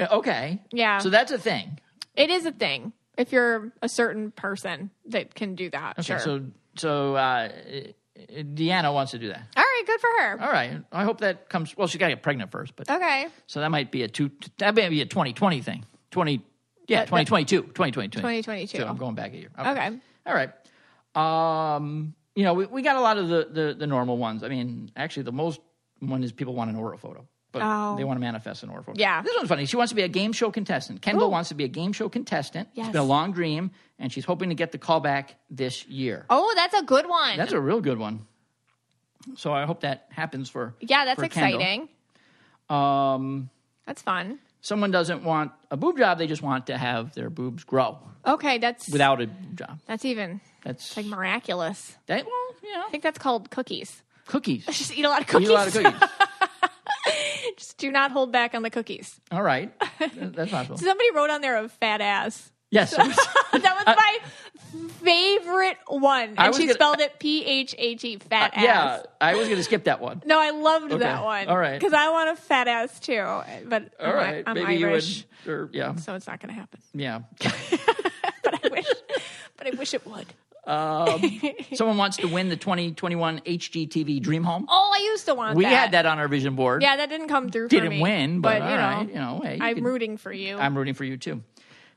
Speaker 2: Okay.
Speaker 1: Yeah.
Speaker 2: So that's a thing.
Speaker 1: It is a thing if you're a certain person that can do that.
Speaker 2: Okay.
Speaker 1: sure.
Speaker 2: So so uh, Deanna wants to do that.
Speaker 1: All right, good for her.
Speaker 2: All right. I hope that comes. Well, she's got to get pregnant first, but
Speaker 1: Okay.
Speaker 2: so that might be a two. That may be a 2020 thing. 20. Yeah,
Speaker 1: That-
Speaker 2: 2022. 2022.
Speaker 1: 2022.
Speaker 2: So I'm going back a year.
Speaker 1: Okay.
Speaker 2: All right. Um, you know, we, we got a lot of the, the the normal ones. I mean, actually, the most one is people want an aura photo, but
Speaker 1: Oh.
Speaker 2: they want to manifest an aura photo.
Speaker 1: Yeah.
Speaker 2: This one's funny. She wants to be a game show contestant. Kendall
Speaker 1: Ooh.
Speaker 2: wants to be a game show contestant.
Speaker 1: Yes.
Speaker 2: It's been a long dream, and she's hoping to get the call back this year.
Speaker 1: Oh, that's a good one.
Speaker 2: That's a real good one. So I hope that happens for
Speaker 1: yeah, that's
Speaker 2: for
Speaker 1: exciting.
Speaker 2: Um,
Speaker 1: That's fun.
Speaker 2: someone doesn't want a boob job; they just want to have their boobs grow
Speaker 1: Okay, that's
Speaker 2: without a boob job.
Speaker 1: that's even
Speaker 2: That's
Speaker 1: like miraculous.
Speaker 2: that. Well, yeah.
Speaker 1: I think that's called cookies.
Speaker 2: cookies.
Speaker 1: Just eat a lot of cookies.
Speaker 2: Eat a lot of cookies.
Speaker 1: Just do not hold back on the cookies.
Speaker 2: All right, That- that's possible.
Speaker 1: Somebody wrote on there a fat ass.
Speaker 2: Yes,
Speaker 1: that was my favorite one,
Speaker 2: I
Speaker 1: and
Speaker 2: was
Speaker 1: she
Speaker 2: gonna-
Speaker 1: spelled it P H A T, fat uh, ass.
Speaker 2: yeah. I was going to skip that one.
Speaker 1: No, I loved
Speaker 2: Okay.
Speaker 1: that one.
Speaker 2: All right.
Speaker 1: because I want a fat ass too. But
Speaker 2: All
Speaker 1: I'm,
Speaker 2: right,
Speaker 1: I'm
Speaker 2: maybe
Speaker 1: Irish,
Speaker 2: you would. Or, yeah,
Speaker 1: so it's not going to happen.
Speaker 2: yeah.
Speaker 1: But I wish, but I wish it would.
Speaker 2: Um, someone wants to win the 2021 HGTV Dream Home.
Speaker 1: Oh, I used to want
Speaker 2: we
Speaker 1: that.
Speaker 2: had that on our vision board.
Speaker 1: Yeah, that didn't come through. for
Speaker 2: Didn't
Speaker 1: me.
Speaker 2: win, but,
Speaker 1: you
Speaker 2: all
Speaker 1: know,
Speaker 2: you know, hey, you
Speaker 1: I'm
Speaker 2: could-
Speaker 1: rooting for you.
Speaker 2: I'm rooting for you too.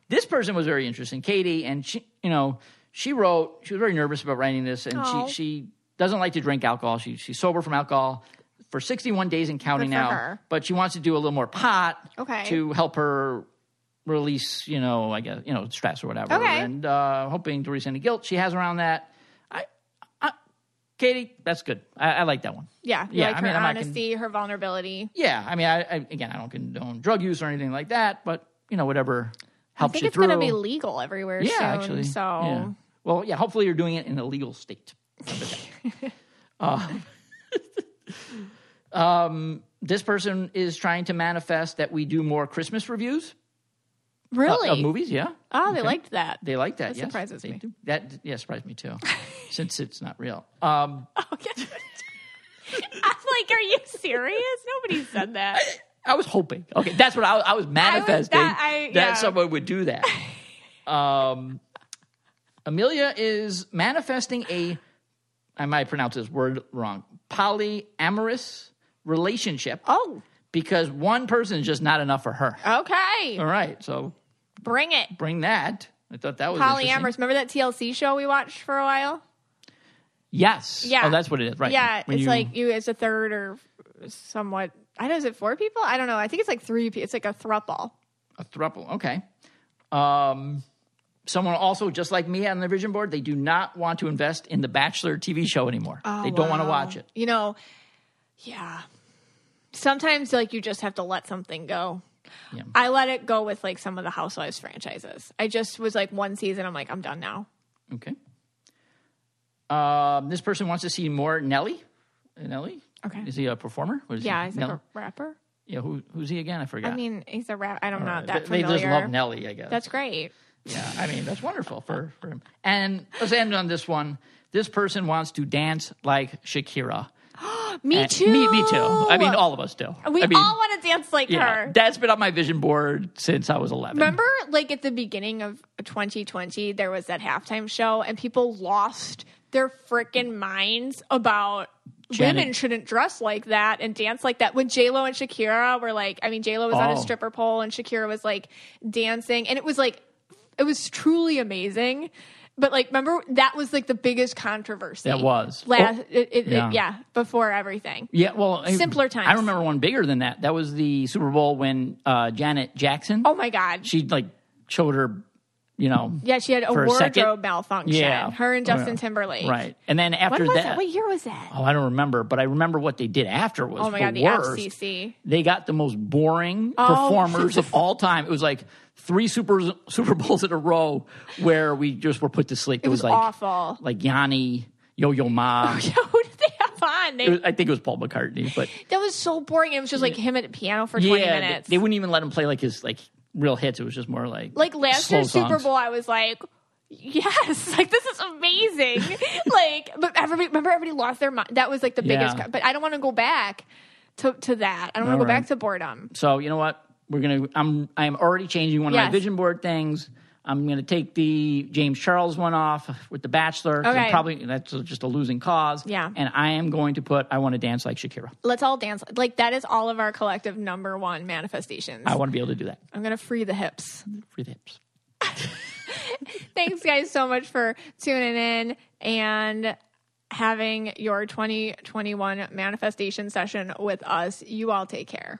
Speaker 2: This person was very interesting, Katie, and she, you know, she wrote. She was very nervous about writing this, and
Speaker 1: Oh.
Speaker 2: she she doesn't like to drink alcohol. She she's sober from alcohol for 61 days and counting now,
Speaker 1: her.
Speaker 2: but she wants to do a little more pot
Speaker 1: Okay.
Speaker 2: to help her release, you know, I guess you know, stress or whatever,
Speaker 1: Okay.
Speaker 2: and uh, hoping to release any guilt she has around that. I, I Katie, that's good. I, I like that one.
Speaker 1: yeah,
Speaker 2: Yeah,
Speaker 1: like
Speaker 2: I mean,
Speaker 1: her
Speaker 2: I'm not con-
Speaker 1: honesty, her vulnerability.
Speaker 2: Yeah, I mean, I, I again, I don't condone drug use or anything like that, but you know, whatever
Speaker 1: I
Speaker 2: helps you
Speaker 1: think
Speaker 2: it's
Speaker 1: going to be legal everywhere
Speaker 2: yeah,
Speaker 1: soon.
Speaker 2: actually.
Speaker 1: So
Speaker 2: yeah. well, yeah. Hopefully, you're doing it in a legal state. uh, um, this person is trying to manifest that we do more Christmas reviews uh,
Speaker 1: really,
Speaker 2: of movies. Yeah,
Speaker 1: oh, they
Speaker 2: Okay.
Speaker 1: liked that.
Speaker 2: they liked that.
Speaker 1: That
Speaker 2: yes,
Speaker 1: surprises
Speaker 2: they
Speaker 1: me.
Speaker 2: do. That yeah surprised me too, since it's not real. Um,
Speaker 1: Okay. I'm like, are you serious? Nobody said that.
Speaker 2: I was hoping. Okay, that's what I, I was manifesting
Speaker 1: that- I-
Speaker 2: that someone would do that. Um, Amelia is manifesting a I might pronounce this word wrong. Polyamorous relationship
Speaker 1: Oh,
Speaker 2: because one person is just not enough for her.
Speaker 1: okay.
Speaker 2: All right, so
Speaker 1: Bring it.
Speaker 2: bring that. I thought that was.
Speaker 1: Polyamorous. Remember that TLC show we watched for a while?
Speaker 2: Yes.
Speaker 1: Yeah.
Speaker 2: Oh, that's what it is. Right.
Speaker 1: Yeah,
Speaker 2: When
Speaker 1: it's
Speaker 2: you-
Speaker 1: like you as a third or somewhat. I know. Is it four people? I don't know. I think it's like three. It's like a thruple.
Speaker 2: a thruple. Okay. Um, someone also just like me on the vision board, they do not want to invest in the Bachelor TV show anymore. they don't want to
Speaker 1: Oh,
Speaker 2: watch it.
Speaker 1: You know, yeah. Sometimes like you just have to let something go.
Speaker 2: Yeah.
Speaker 1: I let it go with like some of the Housewives franchises. I just was like one season. I'm like I'm done now.
Speaker 2: Okay. Um, this person wants to see more Nelly. Nelly.
Speaker 1: Okay.
Speaker 2: Is he a performer? What is
Speaker 1: Yeah,
Speaker 2: he?
Speaker 1: he's like a rapper.
Speaker 2: Yeah. Who, who's he again? I forgot.
Speaker 1: I mean, he's a rap. I don't
Speaker 2: Uh,
Speaker 1: that
Speaker 2: they, they just love Nelly, I guess.
Speaker 1: That's great.
Speaker 2: Yeah, I mean that's wonderful for, for him. And let's end on this one. This person wants to dance like Shakira.
Speaker 1: Me
Speaker 2: And-
Speaker 1: too.
Speaker 2: Me, me too. I mean, all of us do.
Speaker 1: we
Speaker 2: I mean,
Speaker 1: all want to dance like
Speaker 2: yeah,
Speaker 1: her.
Speaker 2: that's been on my vision board since I was 11.
Speaker 1: Remember, like at the beginning of 2020, there was that halftime show, and people lost their freaking minds about
Speaker 2: Janet-
Speaker 1: women shouldn't dress like that and dance like that. When J Lo and Shakira were like, I mean, J Lo was on a
Speaker 2: Oh.
Speaker 1: stripper pole, and Shakira was like dancing, and it was like, it was truly amazing. But like, remember that was like the biggest controversy.
Speaker 2: That was.
Speaker 1: last,
Speaker 2: Oh,
Speaker 1: it, it,
Speaker 2: yeah.
Speaker 1: yeah. yeah, before everything.
Speaker 2: Yeah, well,
Speaker 1: Simpler times.
Speaker 2: I remember one bigger than that. That was the Super Bowl when uh, Janet Jackson.
Speaker 1: Oh my god,
Speaker 2: she like showed her, you know.
Speaker 1: yeah, she had a
Speaker 2: for a
Speaker 1: wardrobe malfunction.
Speaker 2: Yeah,
Speaker 1: her and Justin
Speaker 2: Yeah.
Speaker 1: Timberlake.
Speaker 2: Right, and then after
Speaker 1: was
Speaker 2: that,
Speaker 1: that? What year was that?
Speaker 2: oh, I don't remember, but I remember what they did after was
Speaker 1: Oh my
Speaker 2: the
Speaker 1: god, the
Speaker 2: worst.
Speaker 1: FCC.
Speaker 2: They got the most boring
Speaker 1: Oh.
Speaker 2: performers of all time. It was like three Super Super Bowls in a row where we just were put to sleep.
Speaker 1: It was
Speaker 2: like
Speaker 1: awful.
Speaker 2: like Yanni, Yo Yo Ma.
Speaker 1: Who did they have on?
Speaker 2: Was- I think it was Paul McCartney, but
Speaker 1: that was so boring. It was just like him at the piano for 20
Speaker 2: yeah, they,
Speaker 1: minutes.
Speaker 2: they wouldn't even let him play like his like real hits. It was just more like
Speaker 1: like last year's Super. Bowl, I was like, yes, like this is amazing. like, but everybody, remember everybody lost their mind. That was like the biggest,
Speaker 2: Yeah.
Speaker 1: but I don't want to go back to, to that. I don't want to go
Speaker 2: right.
Speaker 1: back to boredom.
Speaker 2: So you know what? We're gonna. I'm. I'm already changing one of my vision board things. I'm gonna take the James Charles one off with the Bachelor.
Speaker 1: Okay.
Speaker 2: Probably that's just a losing cause.
Speaker 1: Yeah.
Speaker 2: And I am going to put. I want to dance like Shakira.
Speaker 1: Let's all dance. Like that is all of our collective number one manifestations.
Speaker 2: I want to be able to do that.
Speaker 1: I'm going to free the hips.
Speaker 2: Free the hips.
Speaker 1: Thanks, guys, so much for tuning in and having your 2021 manifestation session with us. You all take care.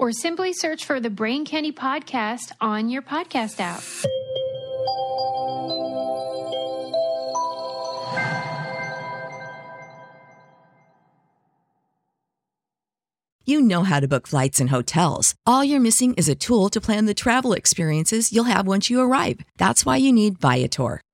Speaker 3: Or simply search for the Brain Candy Podcast on your podcast app.
Speaker 4: You know how to book flights and hotels. All you're missing is a tool to plan the travel experiences you'll have once you arrive. That's why you need Viator.